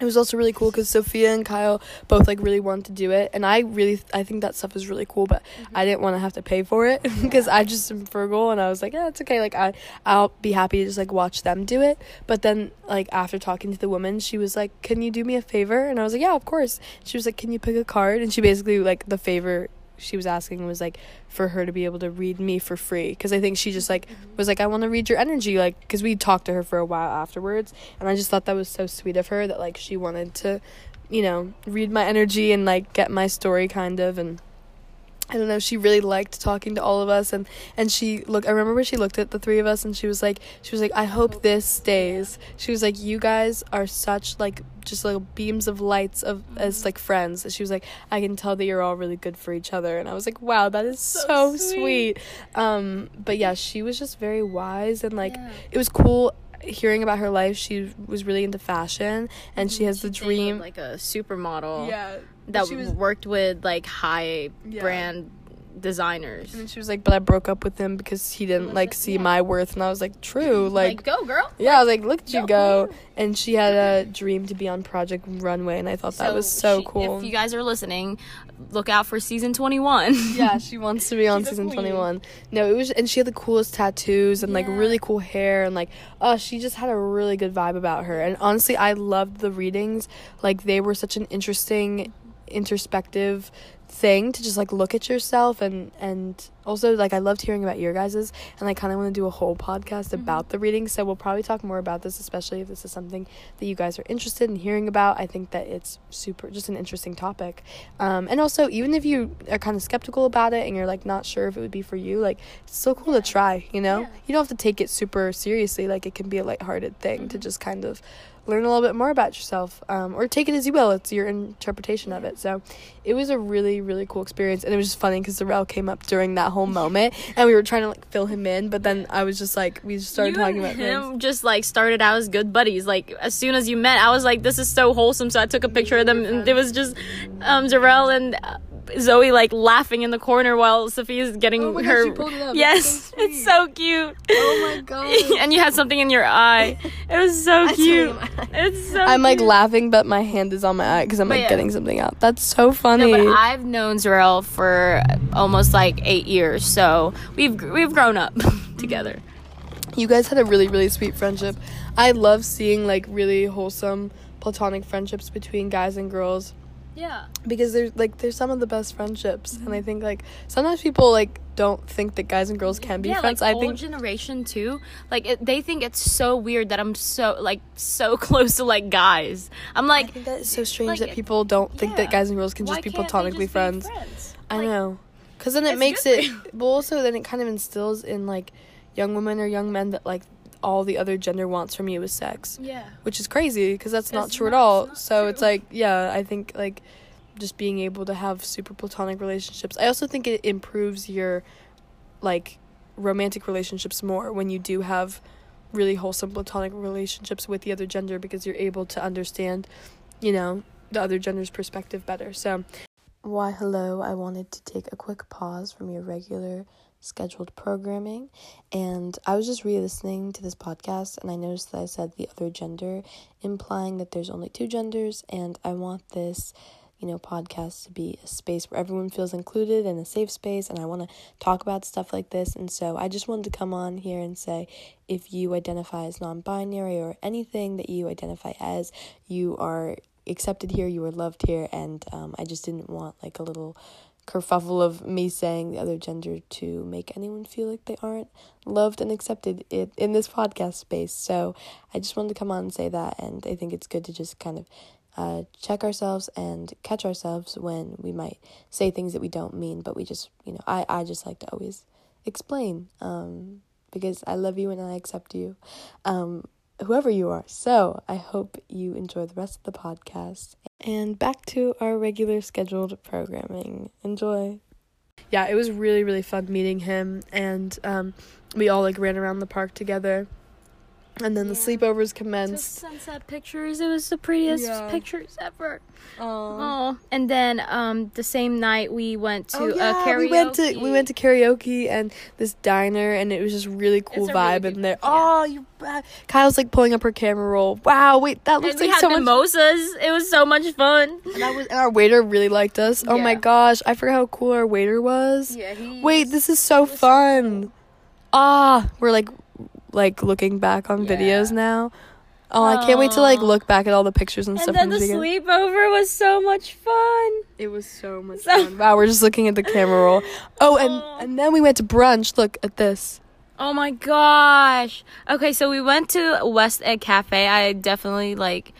it was also really cool because Sophia and Kyle both like really wanted to do it, and I really I think that stuff is really cool. But Mm-hmm. I didn't want to have to pay for it because I just am frugal, and I was like, yeah, it's okay. Like I I'll be happy to just like watch them do it. But then like after talking to the woman, she was like, can you do me a favor? And I was like, yeah, of course. She was like, can you pick a card? And she basically like the favor she was asking was like for her to be able to read me for free. Because I think she just like mm-hmm. was like I want to read your energy like because we talked to her for a while afterwards and I just thought that was so sweet of her that like she wanted to you know read my energy and like get my story kind of and I don't know she really liked talking to all of us and and she look I remember when she looked at the three of us and she was like she was like I hope this stays. She was like you guys are such like just little beams of lights of as like friends she was like I can tell that you're all really good for each other and I was like wow that is so, So sweet. um but yeah she was just very wise and like Yeah. it was cool hearing about her life she was really into fashion and she has the dream like a supermodel. yeah that she was worked with like high Yeah. brand designers. and she was like but I broke up with him because he didn't like see yeah. my worth and I was like true Like, like, go girl. yeah I was like look at you go and she had a dream to be on Project Runway and I thought that was so she- cool If you guys are listening, look out for season twenty one. yeah, she wants to be on season 21. No, it was and she had the coolest tattoos and like really cool hair and like oh, she just had a really good vibe about her. And honestly, I loved the readings. Like they were such an interesting introspective thing to just like look at yourself and and also like I loved hearing about your guys's and I kind of want to do a whole podcast about the reading so we'll probably talk more about this especially if this is something that you guys are interested in hearing about. I think that it's super just an interesting topic. Um, and also even if you are kind of skeptical about it and you're like not sure if it would be for you like it's so cool to try you know? Yeah. you don't have to take it super seriously like it can be a lighthearted thing to just kind of learn a little bit more about yourself um, or take it as you will it's your interpretation of it so it was a really really cool experience and it was just funny because Zarel came up during that whole moment and we were trying to like fill him in but then I was just like we just started you talking about him things just like started out as good buddies. Like as soon as you met, I was like, "This is so wholesome." So I took a picture of them, and it was just um, Jarrell and Zoe like laughing in the corner while Sophia's getting Oh my gosh, her. you pulled it up. Yes, so it's so cute. oh my god and you had something in your eye. It was so cute. saw it in my It's so. I'm like cute. laughing but my hand is on my eye because I'm But like yeah. getting something out that's so funny No, but I've known Zarel for almost like eight years, so we've we've grown up together. You guys had a really, really sweet friendship. I love seeing like really wholesome platonic friendships between guys and girls Yeah. because they're like they're some of the best friendships. And I think like sometimes people like don't think that guys and girls can be yeah, friends. like I whole think generation too. Like it, they think it's so weird that I'm so like so close to like guys. I'm like, that is so strange like, that people don't think that guys and girls can why just be platonically just friends. friends? I Like, know. Cuz then it makes it but also then it kind of instills in like young women or young men that like all the other gender wants from you is sex. Yeah. which is crazy because that's not It's true at all. it's not So it's like, yeah, I think like just being able to have super platonic relationships. I also think it improves your like romantic relationships more when you do have really wholesome platonic relationships with the other gender because you're able to understand, you know, the other gender's perspective better. So, why hello, I wanted to take a quick pause from your regular scheduled programming and I was just re-listening to this podcast and I noticed that I said the other gender implying that there's only two genders and I want this you know podcast to be a space where everyone feels included and a safe space and I want to talk about stuff like this and so I just wanted to come on here and say if you identify as non-binary or anything that you identify as you are accepted here, you were loved here, and um, I just didn't want like a little kerfuffle of me saying the other gender to make anyone feel like they aren't loved and accepted in, in this podcast space. So I just wanted to come on and say that, and I think it's good to just kind of uh, check ourselves and catch ourselves when we might say things that we don't mean, but we just, you know, I, I just like to always explain um, because I love you and I accept you, um, whoever you are. So I hope you enjoy the rest of the podcast. And back to our regular scheduled programming. Enjoy. Yeah, it was really, really fun meeting him, and um, we all like ran around the park together. And then the Yeah. sleepovers Took commenced. sunset pictures. It was the prettiest Yeah. pictures ever. Oh, and then um the same night we went to Oh, a yeah, karaoke. we went to we went to karaoke and this diner and it was just really cool a really vibe in there. vibe. Oh, you uh, Kyle's like pulling up her camera roll. Wow, wait, that And looks we like so much. mimosas. It was so much fun. and, that was, and our waiter really liked us. Oh my gosh, I forgot how cool our waiter was. Yeah. He Wait, this is so was so fun. Ah, we're like like looking back on videos now. Oh, I can't wait to like look back at all the pictures and, And stuff. then from the beginning. sleepover was so much fun. It was so much So- fun. Wow, we're just looking at the camera roll. Oh, and Aw. and then we went to brunch. Look at this. Oh my gosh. Okay, so we went to West Egg Cafe. I definitely like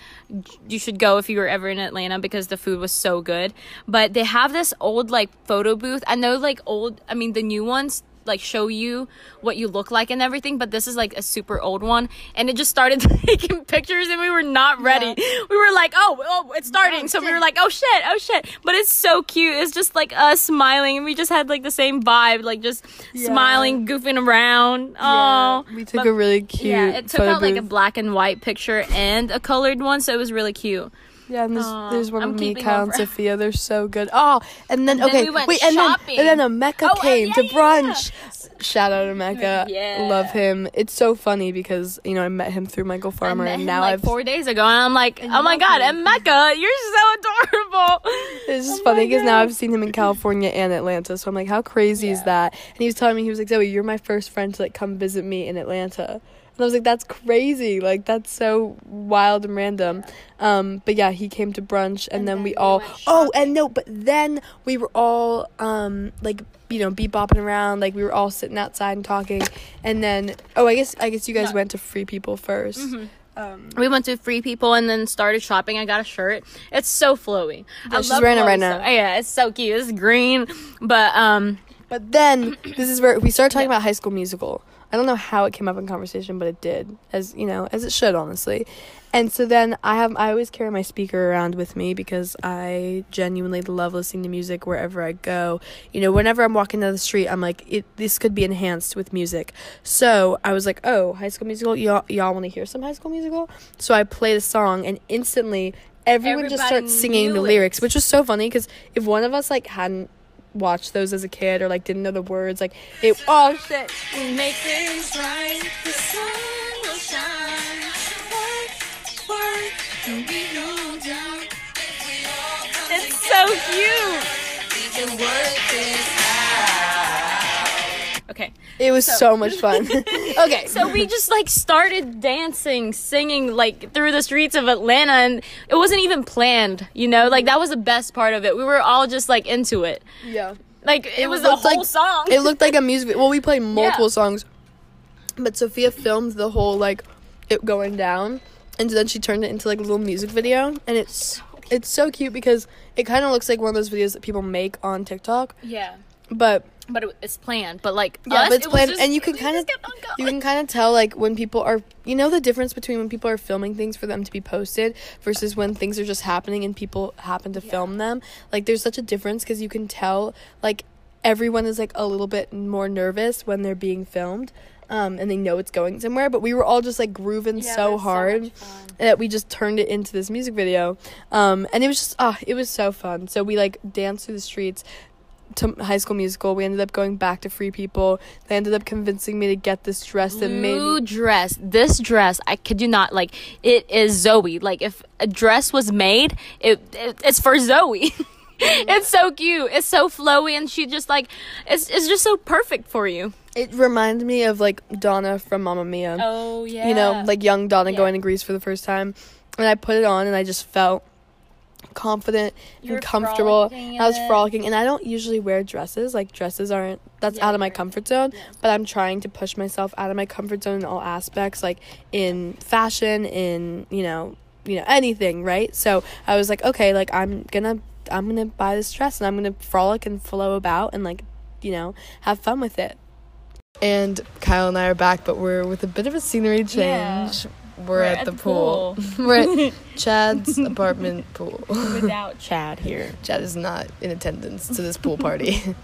you should go if you were ever in Atlanta because the food was so good. But they have this old like photo booth. I know like old I mean the new ones like show you what you look like and everything, but this is like a super old one and it just started taking pictures and we were not ready. We were like, "Oh, oh, it's oh, starting." So we were like, "Oh shit, oh shit." But it's so cute. It's just like us smiling and we just had like the same vibe, like just Yeah. smiling, goofing around. Oh. we took but- a really cute. Yeah, it took out like a black and white picture and a colored one, so it was really cute. Yeah, and there's, Aw, there's one I'm of me, keeping Kyle, and Sophia. They're so good. Oh, and then And then okay, we went wait, and shopping. then and then Emeka Oh, uh, came yeah, to yeah, brunch. Shout out to Emeka. Yeah. Love him. It's so funny because you know I met him through Michael Farmer, met and him, now like I've. four days ago, and I'm like, oh my god, and Emeka, you're so adorable. It's just Oh funny because now I've seen him in California and Atlanta, so I'm like, how crazy is that? And he was telling me he was like, Zoe, you're my first friend to like come visit me in Atlanta. And I was like, that's crazy. Like that's so wild and random. Um, but yeah, he came to brunch and, And then, then we we all, oh, and no, but then we were all um like you know, be bopping around, like we were all sitting outside and talking. And then oh I guess I guess you guys No. went to Free People 1st Um We went to Free People and then started shopping. I got a shirt. It's so flowy. I she's wearing it right now. stuff. Yeah, it's so cute. It's green, but um, But then this is where we started talking about High School Musical. I don't know how it came up in conversation, but it did, as you know, as it should, honestly. And so then I have I always carry my speaker around with me because I genuinely love listening to music wherever I go. You know, whenever I'm walking down the street, I'm like, it this could be enhanced with music. So I was like, oh, High School Musical, y'all y'all want to hear some High School Musical? So I played a song, and instantly everyone just starts singing the lyrics, which was so funny because if one of us like hadn't watched those as a kid or like didn't know the words like it oh shit we make things right. The sun will shine. Work, work, don't be no doubt. It's so cute. Okay. It was so, So- much fun okay So we just like started dancing, singing like through the streets of Atlanta and it wasn't even planned, you know? Like that was the best part of it. We were all just like into it. yeah Like it, was the looked whole like- song. it looked like a music video. well we played multiple Yeah. songs but sophia filmed the whole like it going down and then she turned it into like a little music video and it's it's so cute because it kind of looks like one of those videos that people make on tiktok yeah. but But it, it's planned. But like Yeah, us, but it's it planned, just- and you can kind of just kept on you can kind of tell like when people are you know the difference between when people are filming things for them to be posted versus when things are just happening and people happen to film them. Like there's such a difference because you can tell like everyone is like a little bit more nervous when they're being filmed. Um, and they know it's going somewhere, but we were all just like grooving Yeah, so that's so hard that we just turned it into this music video. Um, and it was just ah, it was so fun. So we like danced through the streets to High School Musical. We ended up going back to Free People. They ended up convincing me to get this dress that made Blue me. dress. This dress, I could you not, like it is Zoe. Like if a dress was made, it, it it's for Zoe. it's so cute. It's so flowy, and she just like it's it's just so perfect for you. It reminds me of like Donna from Mamma Mia. Oh yeah. You know, like young Donna Yeah. going to Greece for the first time. And I put it on and I just felt confident You were and comfortable. frolicking I was in frolicking, and I don't usually wear dresses. Like dresses aren't that's Yeah, out of my comfort zone. But I'm trying to push myself out of my comfort zone in all aspects, like in fashion, in you know, you know anything, right? So I was like, okay, like I'm gonna I'm gonna buy this dress and I'm gonna frolic and flow about and like you know have fun with it. And Kyle and I are back, but we're with a bit of a scenery Yeah. Change. We're, at, the, pool. pool. we're at Chad's apartment pool. Without Chad here. Chad is not in attendance to this pool party.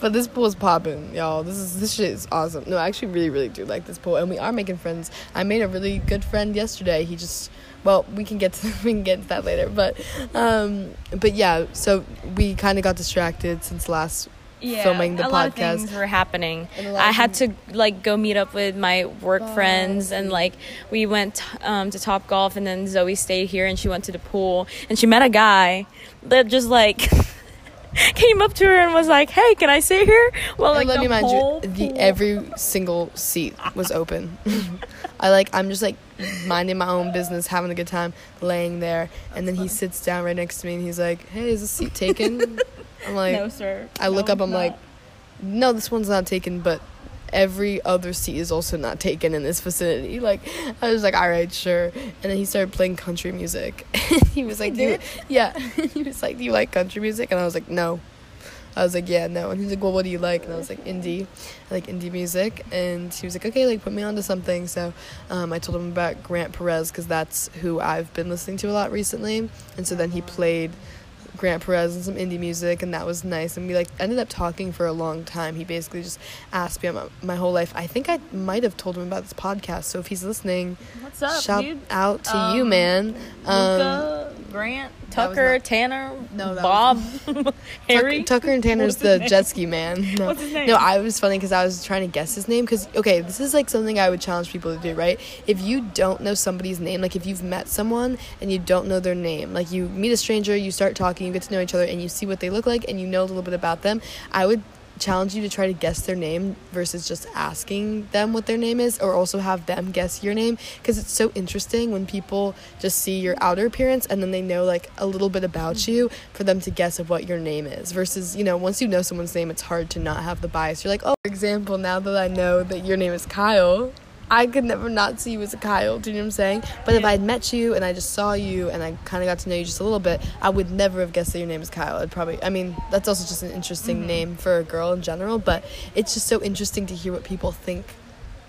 but this pool is popping, y'all. This is this shit is awesome. No, I actually really, really do like this pool, and we are making friends. I made a really good friend yesterday. He just, well, we can get to we can get to that later. But, um, but yeah. So we kind of got distracted since last Yeah, filming the a lot of podcast. things were happening. And a lot I had to like go meet up with my work Oh, friends, and like we went um, to Top Golf, and then Zoe stayed here, and she went to the pool, and she met a guy that just like came up to her and was like, "Hey, can I sit here?" Well, like let me mind you, the every single seat was open. I like I'm just like minding my own business, having a good time, laying there, and then he sits down right next to me and he's like, "Hey, is this seat taken?" I'm like, no, sir. I look No, up, I'm not. like, "No, this one's not taken, but." Every other seat is also not taken in this vicinity. Like, I was like, all right, sure. And then he started playing country music. he was like, you, yeah. he was like, do you like country music? And I was like, no. I was like, yeah, no. And he's like, well, what do you like? And I was like, indie. I like indie music. And he was like, okay, like, put me onto something. So um, I told him about Grent Perez because that's who I've been listening to a lot recently. And so then he played Grent Perez and some indie music, and that was nice. And we like ended up talking for a long time. He basically just asked me about my, my whole life. I think I might have told him about this podcast. So if he's listening, What's up, shout dude? out to you, Um, man. Um, Luca, Grant, Tucker, not- Tanner, No, Bob, Harry. Tucker, Tucker and Tanner's the name? jet ski man. No. What's his name? No, I was funny because I was trying to guess his name. Because okay, this is like something I would challenge people to do. Right? If you don't know somebody's name, like if you've met someone and you don't know their name, like you meet a stranger, you start talking, you get to know each other, and you see what they look like, and you know a little bit about them, I would challenge you to try to guess their name versus just asking them what their name is or also have them guess your name. Because it's so interesting when people just see your outer appearance and then they know like a little bit about mm-hmm. you for them to guess of what your name is versus you know once you know someone's name it's hard to not have the bias. You're like oh for example now that i know that your name is kyle I could never not see you as a Kyle. Do you know what I'm saying? But if I had met you and I just saw you and I kind of got to know you just a little bit, I would never have guessed that your name is Kyle. I'd probably, I mean, that's also just an interesting name for a girl in general, but it's just so interesting to hear what people think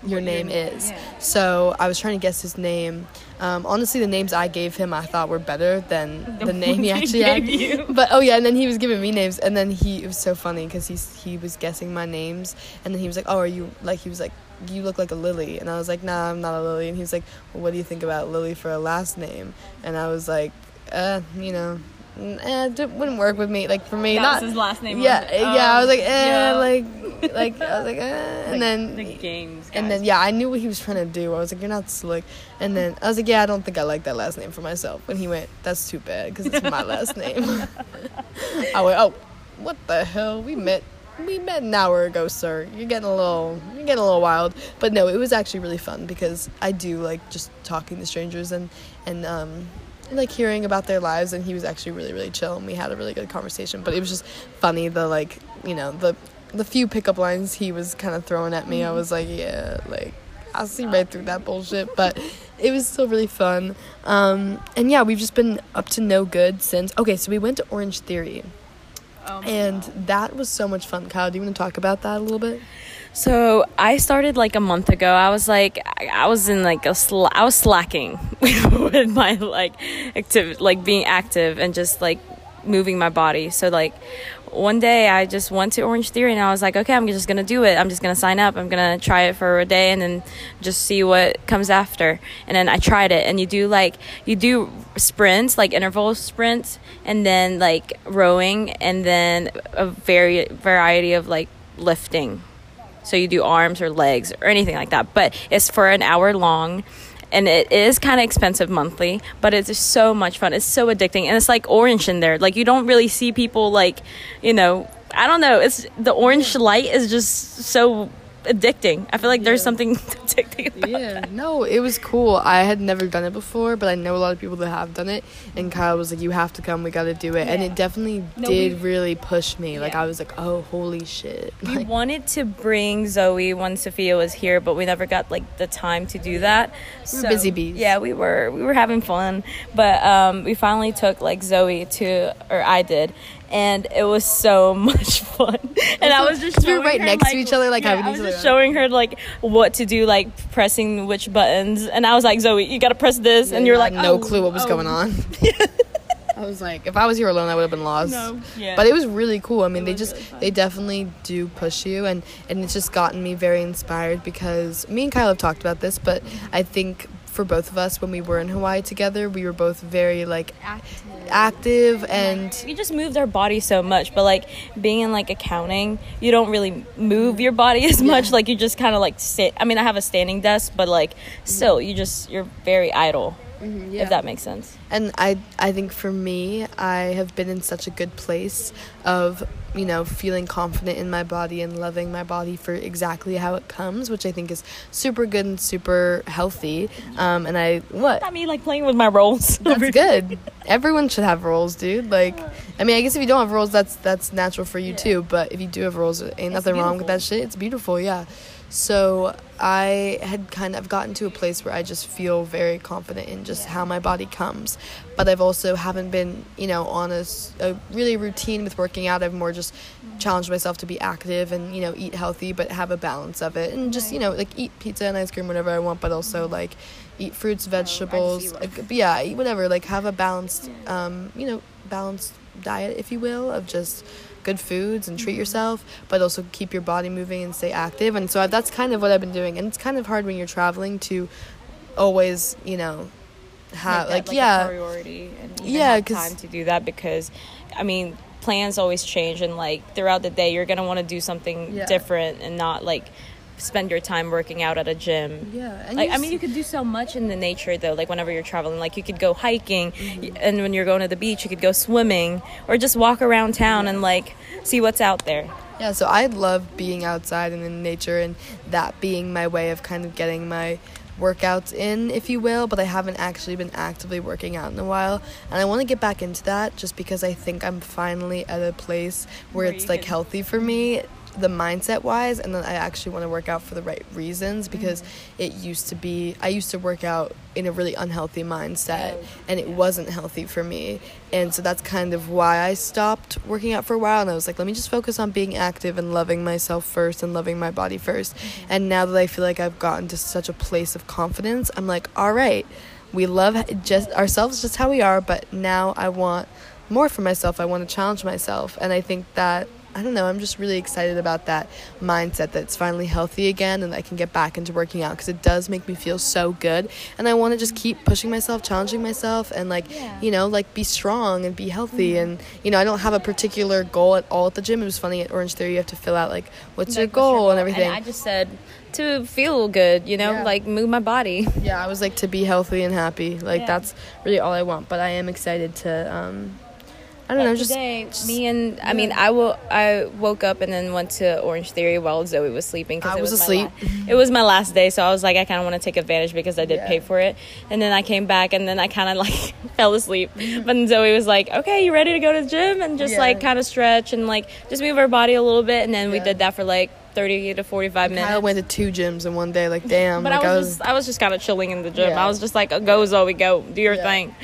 your name is. yeah. So I was trying to guess his name. Um, honestly, the names I gave him I thought were better than the, The name he actually he had. gave you. But oh yeah, and then he was giving me names, and then he it was so funny because he's he was guessing my names, and then he was like, "Oh, are you like?" He was like, "You look like a Lily," and I was like, "Nah, I'm not a Lily." And he was like, "Well, what do you think about Lily for a last name?" And I was like, "Uh, you know." Eh, it wouldn't work with me. Like for me, That not his last name. yeah, yeah. I was like, eh, yeah. like, like I was like, eh, and then the games. and then yeah, I knew what he was trying to do. I was like, "You're not slick." And then I was like, "Yeah, I don't think I like that last name for myself." And he went, "That's too bad because it's my last name." I went, "Oh, what the hell? We met, we met an hour ago, sir. You're getting a little, you're getting a little wild." But no, it was actually really fun because I do like just talking to strangers and and um like hearing about their lives. And he was actually really really chill. And we had a really good conversation. But it was just funny the like you know the the few pickup lines he was kind of throwing at me. I was like yeah like i see right through that bullshit. But it was still really fun. Um and yeah we've just been up to no good since okay so we went to orange theory Um, and that was so much fun kyle do you want to talk about that a little bit So I started like a month ago. I was like, I, I was in like a, sl- I was slacking with my like active, like being active and just like moving my body. So like one day I just went to Orange Theory and I was like, okay, I'm just gonna do it. I'm just gonna sign up. I'm gonna try it for a day and then just see what comes after. And then I tried it. And you do like you do sprints, like interval sprints, and then like rowing, and then a very variety of like lifting. So you do arms or legs or anything like that. But it's for an hour long and it is kind of expensive monthly, but it's so much fun. It's so addicting and it's like orange in there. Like you don't really see people like, you know, I don't know. It's the orange light is just so addicting. I feel like there's something addicting about yeah, no, it was cool. I had never done it before, but I know a lot of people that have done it. And Kyle was like, "You have to come. We got to do it." And it definitely No, did we- really push me. Like I was like, "Oh, holy shit!" We Like, wanted to bring Zoe when Sophia was here, but we never got like the time to do that. We were busy bees. Yeah, we were we were having fun, but um, we finally took like Zoe to, or I did, and it was so much fun. And I was just we were right her, next to each other, like, yeah, having I was just showing her like what to do, like pressing which buttons, and I was like, Zoe, you gotta press this, and you're like, no "Oh, clue what was oh." going on. I was like, if I was here alone, I would have been lost. No, yeah. But it was really cool. I mean, they just really they definitely do push you, and and it's just gotten me very inspired because me and Kyle have talked about this, but I think for both of us when we were in Hawaii together, we were both very like active and we just moved our body so much but like being in like accounting you don't really move your body as much. Like you just kind of like sit i mean i have a standing desk but like still you just you're very idle if that makes sense and I I think for me, I have been in such a good place of you know feeling confident in my body and loving my body for exactly how it comes, which I think is super good and super healthy. Um, and I what i mean like playing with my roles that's good. Everyone should have roles, dude. Like, I mean, I guess if you don't have roles, that's that's natural for you too. But if you do have roles, ain't nothing wrong with that shit. It's beautiful, yeah. So I had kind of gotten to a place where I just feel very confident in just how my body comes. But I've also haven't been, you know, on a really routine with working out. I've more just challenged myself to be active and you know eat healthy, but have a balance of it, and just you know like eat pizza and ice cream whenever I want, but also like eat fruits, vegetables, like, but yeah, eat whatever. Like have a balanced, um, you know, balanced diet, if you will, of just good foods and treat mm-hmm. yourself, but also keep your body moving and stay active. And so I, that's kind of what I've been doing. And it's kind of hard when you're traveling to always, you know, have that, like, yeah. a priority and Yeah, time to do that because i mean plans always change and like throughout the day you're gonna want to do something Yeah. different and not like spend your time working out at a gym Yeah, and like I mean, you could do so much in the nature though. Like whenever you're traveling, like you could go hiking, Mm-hmm. and when you're going to the beach, you could go swimming or just walk around town and like see what's out there. Yeah, so I love being outside and in nature, and that being my way of kind of getting my workouts in, if you will. But I haven't actually been actively working out in a while, and I want to get back into that just because I think I'm finally at a place where, Where it's like can- healthy for me. The mindset wise, and then I actually want to work out for the right reasons because mm-hmm. it used to be I used to work out in a really unhealthy mindset, and it wasn't healthy for me. And so that's kind of why I stopped working out for a while. And I was like, let me just focus on being active and loving myself first and loving my body 1st mm-hmm. And now that I feel like I've gotten to such a place of confidence, I'm like, all right, we love just ourselves just how we are, but now I want more for myself. I want to challenge myself. And I think that I don't know, I'm just really excited about that mindset that it's finally healthy again and I can get back into working out because it does make me feel so good. And I want to just keep pushing myself, challenging myself, and like, you know, like be strong and be healthy. Mm-hmm. And, you know, I don't have a particular goal at all at the gym. It was funny at Orange Theory, you have to fill out like, what's your Like, what's goal your and everything. I just said to feel good, you know, Yeah. like move my body. yeah, I was like to be healthy and happy. Like, Yeah. that's really all I want. But I am excited to, um, I don't know, just. today, me and I mean, I will. I woke up and then went to Orange Theory while Zoe was sleeping. 'cause I it was my asleep. la- it was my last day, so I was like, I kind of want to take advantage because I did Yeah. pay for it. And then I came back, and then I kind of like fell asleep. But then Zoe was like, "Okay, you ready to go to the gym and just Yeah. like kind of stretch and like just move our body a little bit?" And then we did that for like thirty to forty-five minutes. I went to two gyms in one day. Like, damn. but like, I was, just I was just kind of chilling in the gym. Yeah. I was just like, "Go Zoe, go do your Yeah. thing."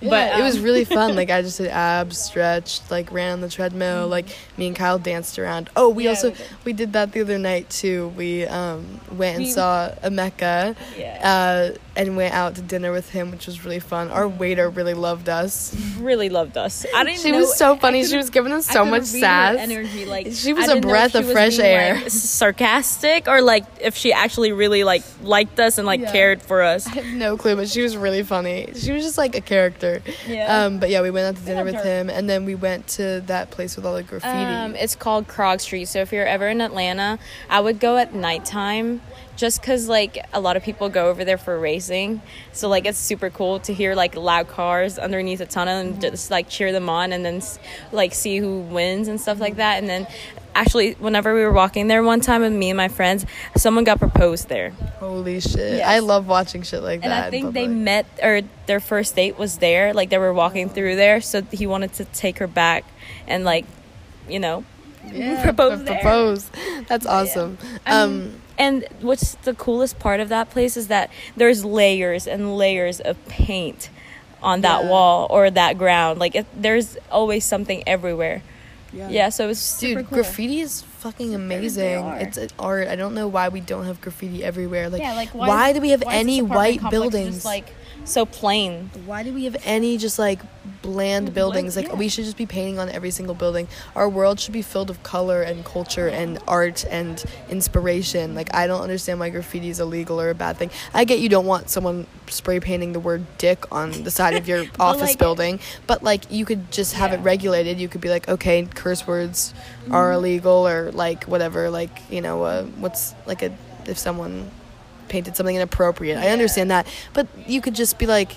but but it was um, really fun. Like I just did abs, stretched, like ran on the treadmill. Like me and Kyle danced around. Oh, we Yeah, also we did. that the other night too. We um went and We- saw Emeka. Yeah. Uh, and went out to dinner with him, which was really fun. Our waiter really loved us. really loved us. I didn't. She was so funny. She was giving us so much sass. energy. Like She was I a breath of was fresh air. like, sarcastic, or like if she actually really like liked us and like Yeah. cared for us. I have no clue, but she was really funny. She was just like a character. Yeah. Um, but yeah, we went out to dinner with her. him, and then we went to that place with all the graffiti. Um, it's called Krog Street. So if you're ever in Atlanta, I would go at nighttime. Just cause like a lot of people go over there for racing, so like it's super cool to hear like loud cars underneath a tunnel and just like cheer them on, and then like see who wins and stuff like that. And then actually, whenever we were walking there one time with me and my friends, someone got proposed there. Holy shit! Yes. I love watching shit like And that. I think they public. met, or their first date was there. Like they were walking through there, so he wanted to take her back and like, you know, yeah, propose there. propose. That's awesome. I Um, mean, and what's the coolest part of that place is that there's layers and layers of paint on that Yeah. wall or that ground. Like it, there's always something everywhere. Yeah, so it's super Dude, cool. graffiti is fucking amazing. It's an art. I don't know why we don't have graffiti everywhere. Like, yeah, like why, do we have any white buildings? Just like so plain. why do we have any just like bland buildings? Like yeah. we should just be painting on every single building. Our world should be filled with color and culture and art and inspiration. Like I don't understand why graffiti is illegal or a bad thing. I get you don't want someone spray painting the word dick on the side of your office like- building, but like you could just have it regulated. You could be like, okay, curse words are Mm-hmm. illegal or like whatever. Like you know, uh, what's like a if someone painted something inappropriate. I understand that, but you could just be like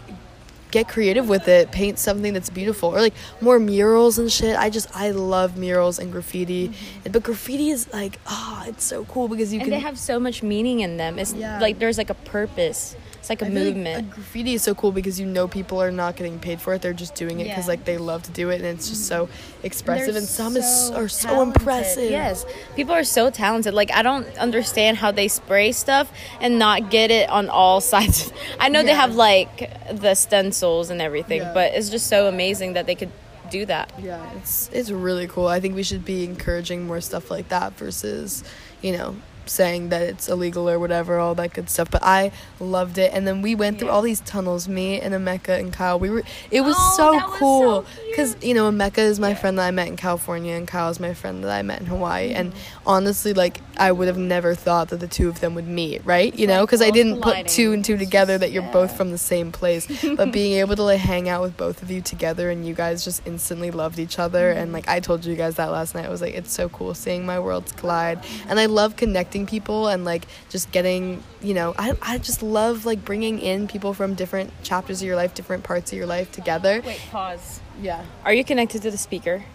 get creative with it paint something that's beautiful or like more murals and shit i just i love murals and graffiti but graffiti is like ah it's so cool because you Mm-hmm. and can they have so much meaning in them. It's Yeah. like there's like a purpose. It's like a I like movement. a graffiti is so cool because you know people are not getting paid for it they're just doing it because Yeah. like they love to do it and it's just so mm-hmm. expressive They're and some is are so talented. impressive Yes, people are so talented. Like I don't understand how they spray stuff and not get it on all sides. I know they have like the stencils and everything, Yeah. but it's just so amazing that they could do that. Yeah, it's it's really cool. I think we should be encouraging more stuff like that versus, you know, saying that it's illegal or whatever, all that good stuff. But I loved it, and then we went through all these tunnels. Me and Emeka and Kyle, we were. It was Oh, so cool so because you know Emeka is my friend that I met in California, and Kyle is my friend that I met in Hawaii. And Mm-hmm. honestly, like I would have never thought that the two of them would meet, right? You know, because I didn't put two and two together that you're both from the same place. but being able to like hang out with both of you together and you guys just instantly loved each other and mm-hmm. like I told you guys that last night. I was like, it's so cool seeing my worlds collide. And I love connecting people and like just getting, you know, I I just love like bringing in people from different chapters of your life, different parts of your life together. Wait, pause. Yeah. Are you connected to the speaker?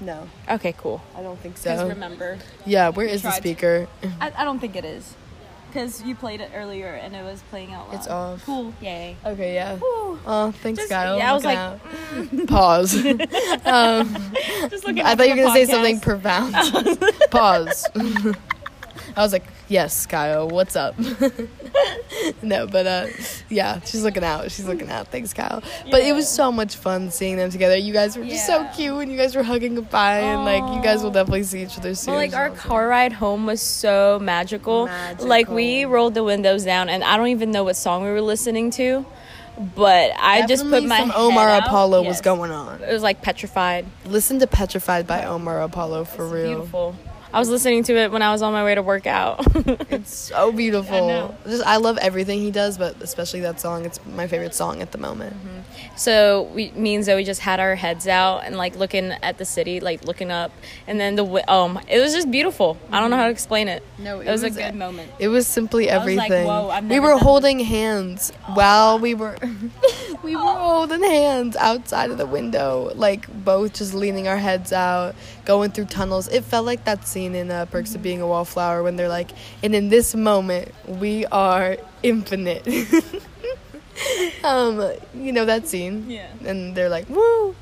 No, Okay, cool. I don't think Because so. remember, Yeah, where is the tried speaker? I, I don't think it is. Because you played it earlier and it was playing out loud. It's off. Cool. Yay. Okay, yeah. Whew. Oh, thanks, Just- Kyle. yeah, I was like, out. pause. um, Just looking I thought you were gonna say podcast. something profound. Pause. I was like, "Yes, Kyle, what's up?" no, but uh, yeah, she's looking out. She's looking out. Thanks, Kyle. But it was so much fun seeing them together. You guys were just so cute, and you guys were hugging goodbye, and like you guys will definitely see each other soon. Well, like our car ride home was so magical. Like we rolled the windows down, and I don't even know what song we were listening to, but I just put my some head Omar out. Apollo was Yes. going on. It was like petrified. Listen to "Petrified" by Omar Apollo for It's real. Beautiful. I was listening to it when I was on my way to work out. It's so beautiful. know. Just I love everything he does, but especially that song. It's my favorite song at the moment. so we, me and Zoe just had our heads out and like looking at the city, like looking up, and then the um, it was just beautiful. I don't know how to explain it. No, it was, a good moment. It was simply was like, everything. whoa, I've we were done holding hands while we were we were holding hands outside of the window, like both just leaning our heads out, going through tunnels. It felt like that scene in uh, Perks of Being a Wallflower when they're like, and in this moment we are infinite. um, you know that scene. Yeah. And they're like, woo.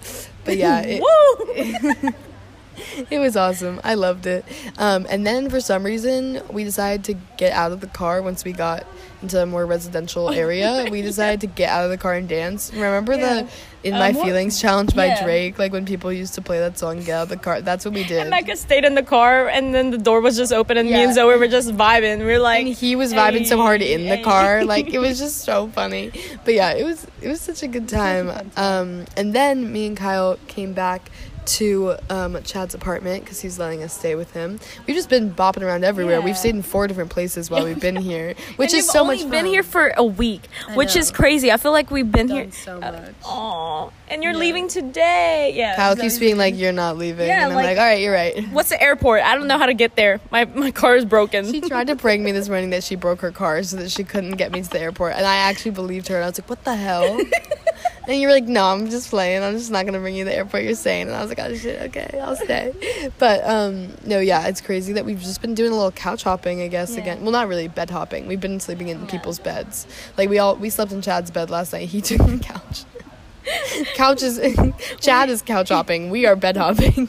But yeah, it, Woo! it was awesome. I loved it. Um, and then for some reason, we decided to get out of the car once we got into a more residential area. we decided to get out of the car and dance. Remember the "In Um, My what- Feelings" challenge by Yeah. Drake? Like when people used to play that song, "Get out of the car." That's what we did. And Emeka stayed in the car, and then the door was just open, and me and Zoe were just vibing. We were like, and he was vibing so hard in the car, like it was just so funny. But yeah, it was it was such a good time. Um, and then me and Kyle came back to um, Chad's apartment because he's letting us stay with him. We've just been bopping around everywhere. We've stayed in four different places while we've been here, which and is so much fun. We've been here for a week, which is crazy. I feel like we've been here. so uh, much. Aw, and you're Yeah. leaving today. Yeah. Kyle keeps being like, "You're not leaving," Yeah, and I'm like- like, "All right, you're right." "What's the airport? I don't know how to get there. My my car is broken." She tried to prank me this morning that she broke her car so that she couldn't get me to the airport, and I actually believed her. And I was like, "What the hell?" And you were like, no, I'm just playing. I'm just not gonna bring you to the airport. You're saying, and I was like, oh shit, okay, I'll stay. But um, no, yeah, it's crazy that we've just been doing a little couch hopping, I guess. Yeah. Again, well, not really bed hopping. We've been sleeping in people's beds. Like we all we slept in Chad's bed last night. He took the couch. couch is Chad is couch hopping. We are bed hopping.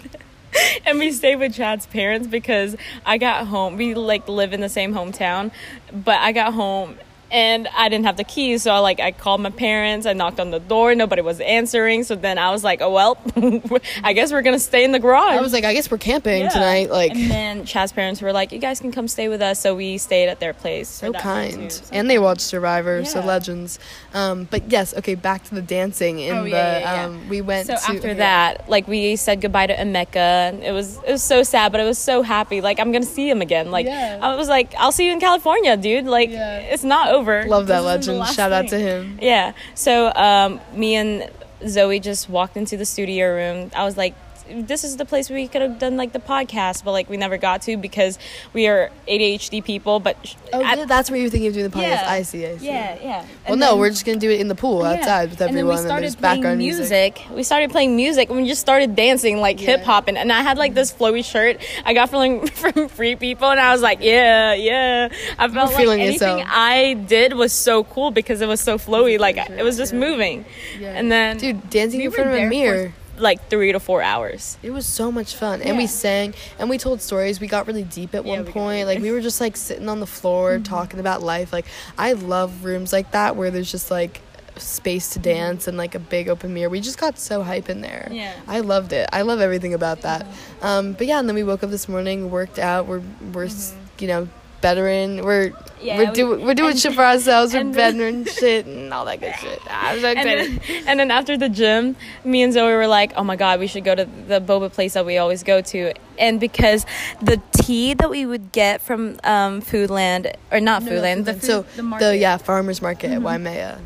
and we stayed with Chad's parents because I got home. We like live in the same hometown, but I got home and I didn't have the keys, so I like I called my parents. I knocked on the door, nobody was answering. So then I was like, "Oh well, I guess we're gonna stay in the garage." I was like, I guess we're camping Yeah. tonight. Like and then Chad's parents were like, "You guys can come stay with us." So we stayed at their place. so for that night, kind too. And they watched survivor so legends um but yes okay back to the dancing in Oh, the yeah, yeah, yeah. um we went So to after that, like we said goodbye to Emeka. It was it was so sad, but I was so happy. Like I'm gonna see him again. Like Yeah. I was like, I'll see you in California, dude. Like Yeah. it's not over. Love that This isn't the legend shout out to him Yeah. So um, me and Zoe just walked into the studio room. I was like, this is the place where we could have done like the podcast, but like we never got to because we are ADHD people. But oh at- yeah, that's what you're thinking of doing the podcast Yeah. i see i see yeah, yeah. well And no then- we're just gonna do it in the pool Yeah. outside with And then we everyone and, started there's playing background music, We started playing music and we just started dancing like Yeah. hip hopping. And I had like this flowy shirt I got from from Free People, and I was like, yeah, yeah. I felt like anything yourself. I did was so cool because it was so flowy. Like it was just moving. Yeah. And then dude dancing we in front of a mirror like three to four hours. It was so much fun. And we sang and we told stories. We got really deep at Yeah, one point. Like we were just like sitting on the floor mm-hmm. talking about life. Like I love rooms like that where there's just like space to mm-hmm. dance and like a big open mirror. We just got so hype in there. Yeah. I loved it. I love everything about that. Um, but yeah, and then we woke up this morning, worked out. We're we're s mm-hmm. you know veteran. We're Yeah, we're we- doing we're doing and- shit for ourselves. We're and then- veteran shit and all that good shit. I'm so And then, and then after the gym, me and Zoe were like, "Oh my god, we should go to the boba place that we always go to." And because the tea that we would get from um, Foodland or not Foodland, the food, so the, Mm-hmm. the yeah farmers market at Waimea.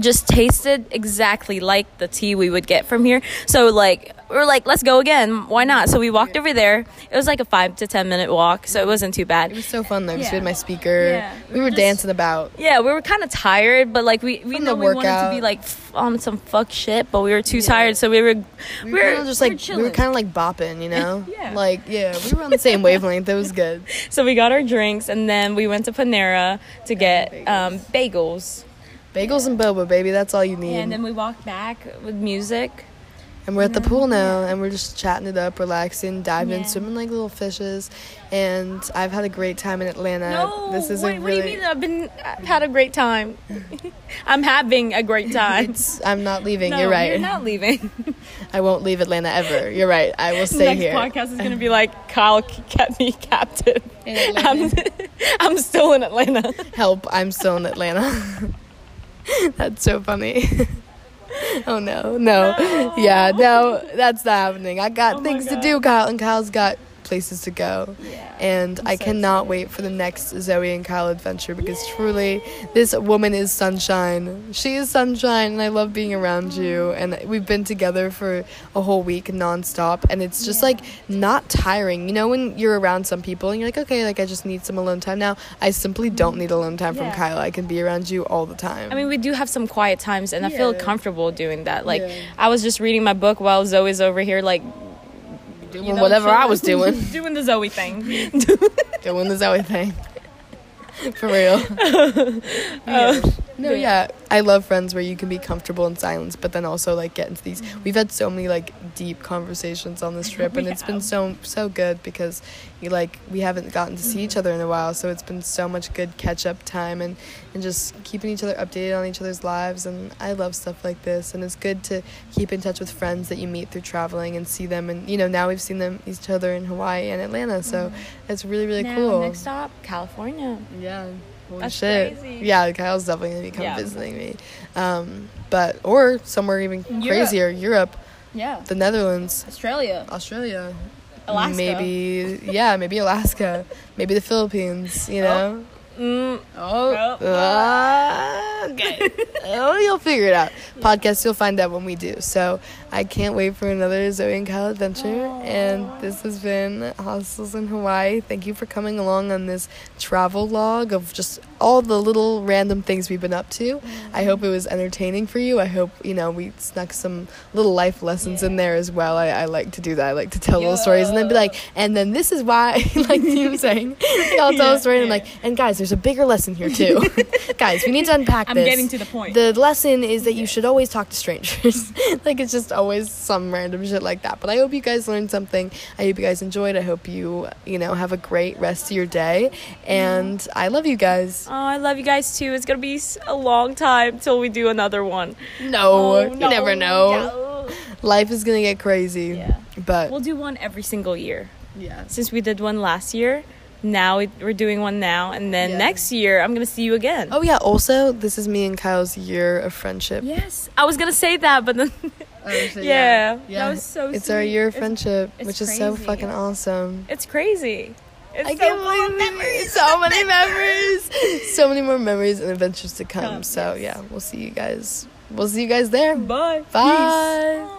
just tasted exactly like the tea we would get from here. So like we are like, let's go again. Why not? So we walked over there. It was like a five to ten minute walk, so it wasn't too bad. It was so fun though. 'cause Yeah. we had my speaker. Yeah. We were Just- dancing about. Yeah, we were kind of tired, but like we we From know the we wanted to be like f- on some fuck shit, but we were too tired, so we were We were, kind of just like we were chilling. kind of like bopping, you know. Yeah. Like yeah, we were on the same wavelength. It was good. So we got our drinks, and then we went to Panera to get um, bagels. Bagels and boba, baby. That's all you need. And then we walked back with music. And we're at the pool now, and we're just chatting it up, relaxing, diving, Yeah. swimming like little fishes. And I've had a great time in Atlanta. No, this is wait, a what do you mean? I've been I've had a great time. I'm having a great time. It's, I'm not leaving. no, you're right. You're not leaving. I won't leave Atlanta ever. You're right. I will stay Next here. podcast is gonna be like Kyle kept me captive. I'm, I'm still in Atlanta. Help! I'm still in Atlanta. that's so funny. oh no, no, yeah, no, that's not happening. I got Oh things to do, Kyle, and Kyle's got places to go. Yeah. And I so cannot excited. wait for the next Zoe and Kyle adventure because truly, this woman is sunshine. She is sunshine, and I love being around you. Mm-hmm. And we've been together for a whole week nonstop, and it's just Yeah. like not tiring. You know, when you're around some people and you're like, okay, like I just need some alone time now. I simply don't mm-hmm. need alone time from Kyle. I can be around you all the time. I mean, we do have some quiet times, and I feel comfortable doing that. Like, Yeah. I was just reading my book while Zoe's over here, like doing you know, whatever I was doing, doing the Zoe thing. doing the Zoe thing. For real. Uh, no, yeah. I love friends where you can be comfortable in silence, but then also like get into these. Mm-hmm. We've had so many like deep conversations on this trip, and We it's been so so good because you like we haven't gotten to see each mm-hmm. other in a while, so it's been so much good catch up time and and just keeping each other updated on each other's lives. And I love stuff like this, and it's good to keep in touch with friends that you meet through traveling and see them. And you know now we've seen them each other in Hawaii and Atlanta, so mm-hmm. it's really really Now, cool. Next stop, California. Yeah. Holy That's shit. crazy. Yeah, Kyle's definitely gonna be come Yeah. visiting me. Um, but or somewhere even Europe. crazier, Europe, Yeah, the Netherlands, Australia, Australia, Alaska. maybe yeah, maybe Alaska, maybe the Philippines. You know, Mm, Oh, Oh. ah, okay. oh, you'll figure it out. Podcast, you'll find out when we do. So I can't wait for another Zoe and Kyle adventure. And this has been Hostels in Hawaii. Thank you for coming along on this travel log of just all the little random things we've been up to. I hope it was entertaining for you. I hope you know we snuck some little life lessons in there as well. I, I like to do that. I like to tell little stories and then be like, and then this is why, like you were saying, I'll tell a story and I'm like, and guys, there's a bigger lesson here too. guys, we need to unpack I'm this. getting to the point. The lesson is that you should always talk to strangers. like it's just always some random shit like that. But I hope you guys learned something. I hope you guys enjoyed. I hope you, you know, have a great rest of your day. And I love you guys. Oh, I love you guys too. It's gonna be a long time till we do another one. No, Oh, you never know. Life is gonna get crazy. Yeah. But We'll do one every single year. yeah. Since we did one last year, now we- we're doing one now, and then Yeah. next year I'm gonna see you again. Oh yeah, also this is me and Kyle's year of friendship. Yes, I was gonna say that, but then yeah, that was so. It's our year of friendship, it's which is so fucking awesome. It's crazy. It's I so can't believe memories. So many memories. so many more memories and adventures to come. Come, so yes. yeah, we'll see you guys. We'll see you guys there. Bye. Bye.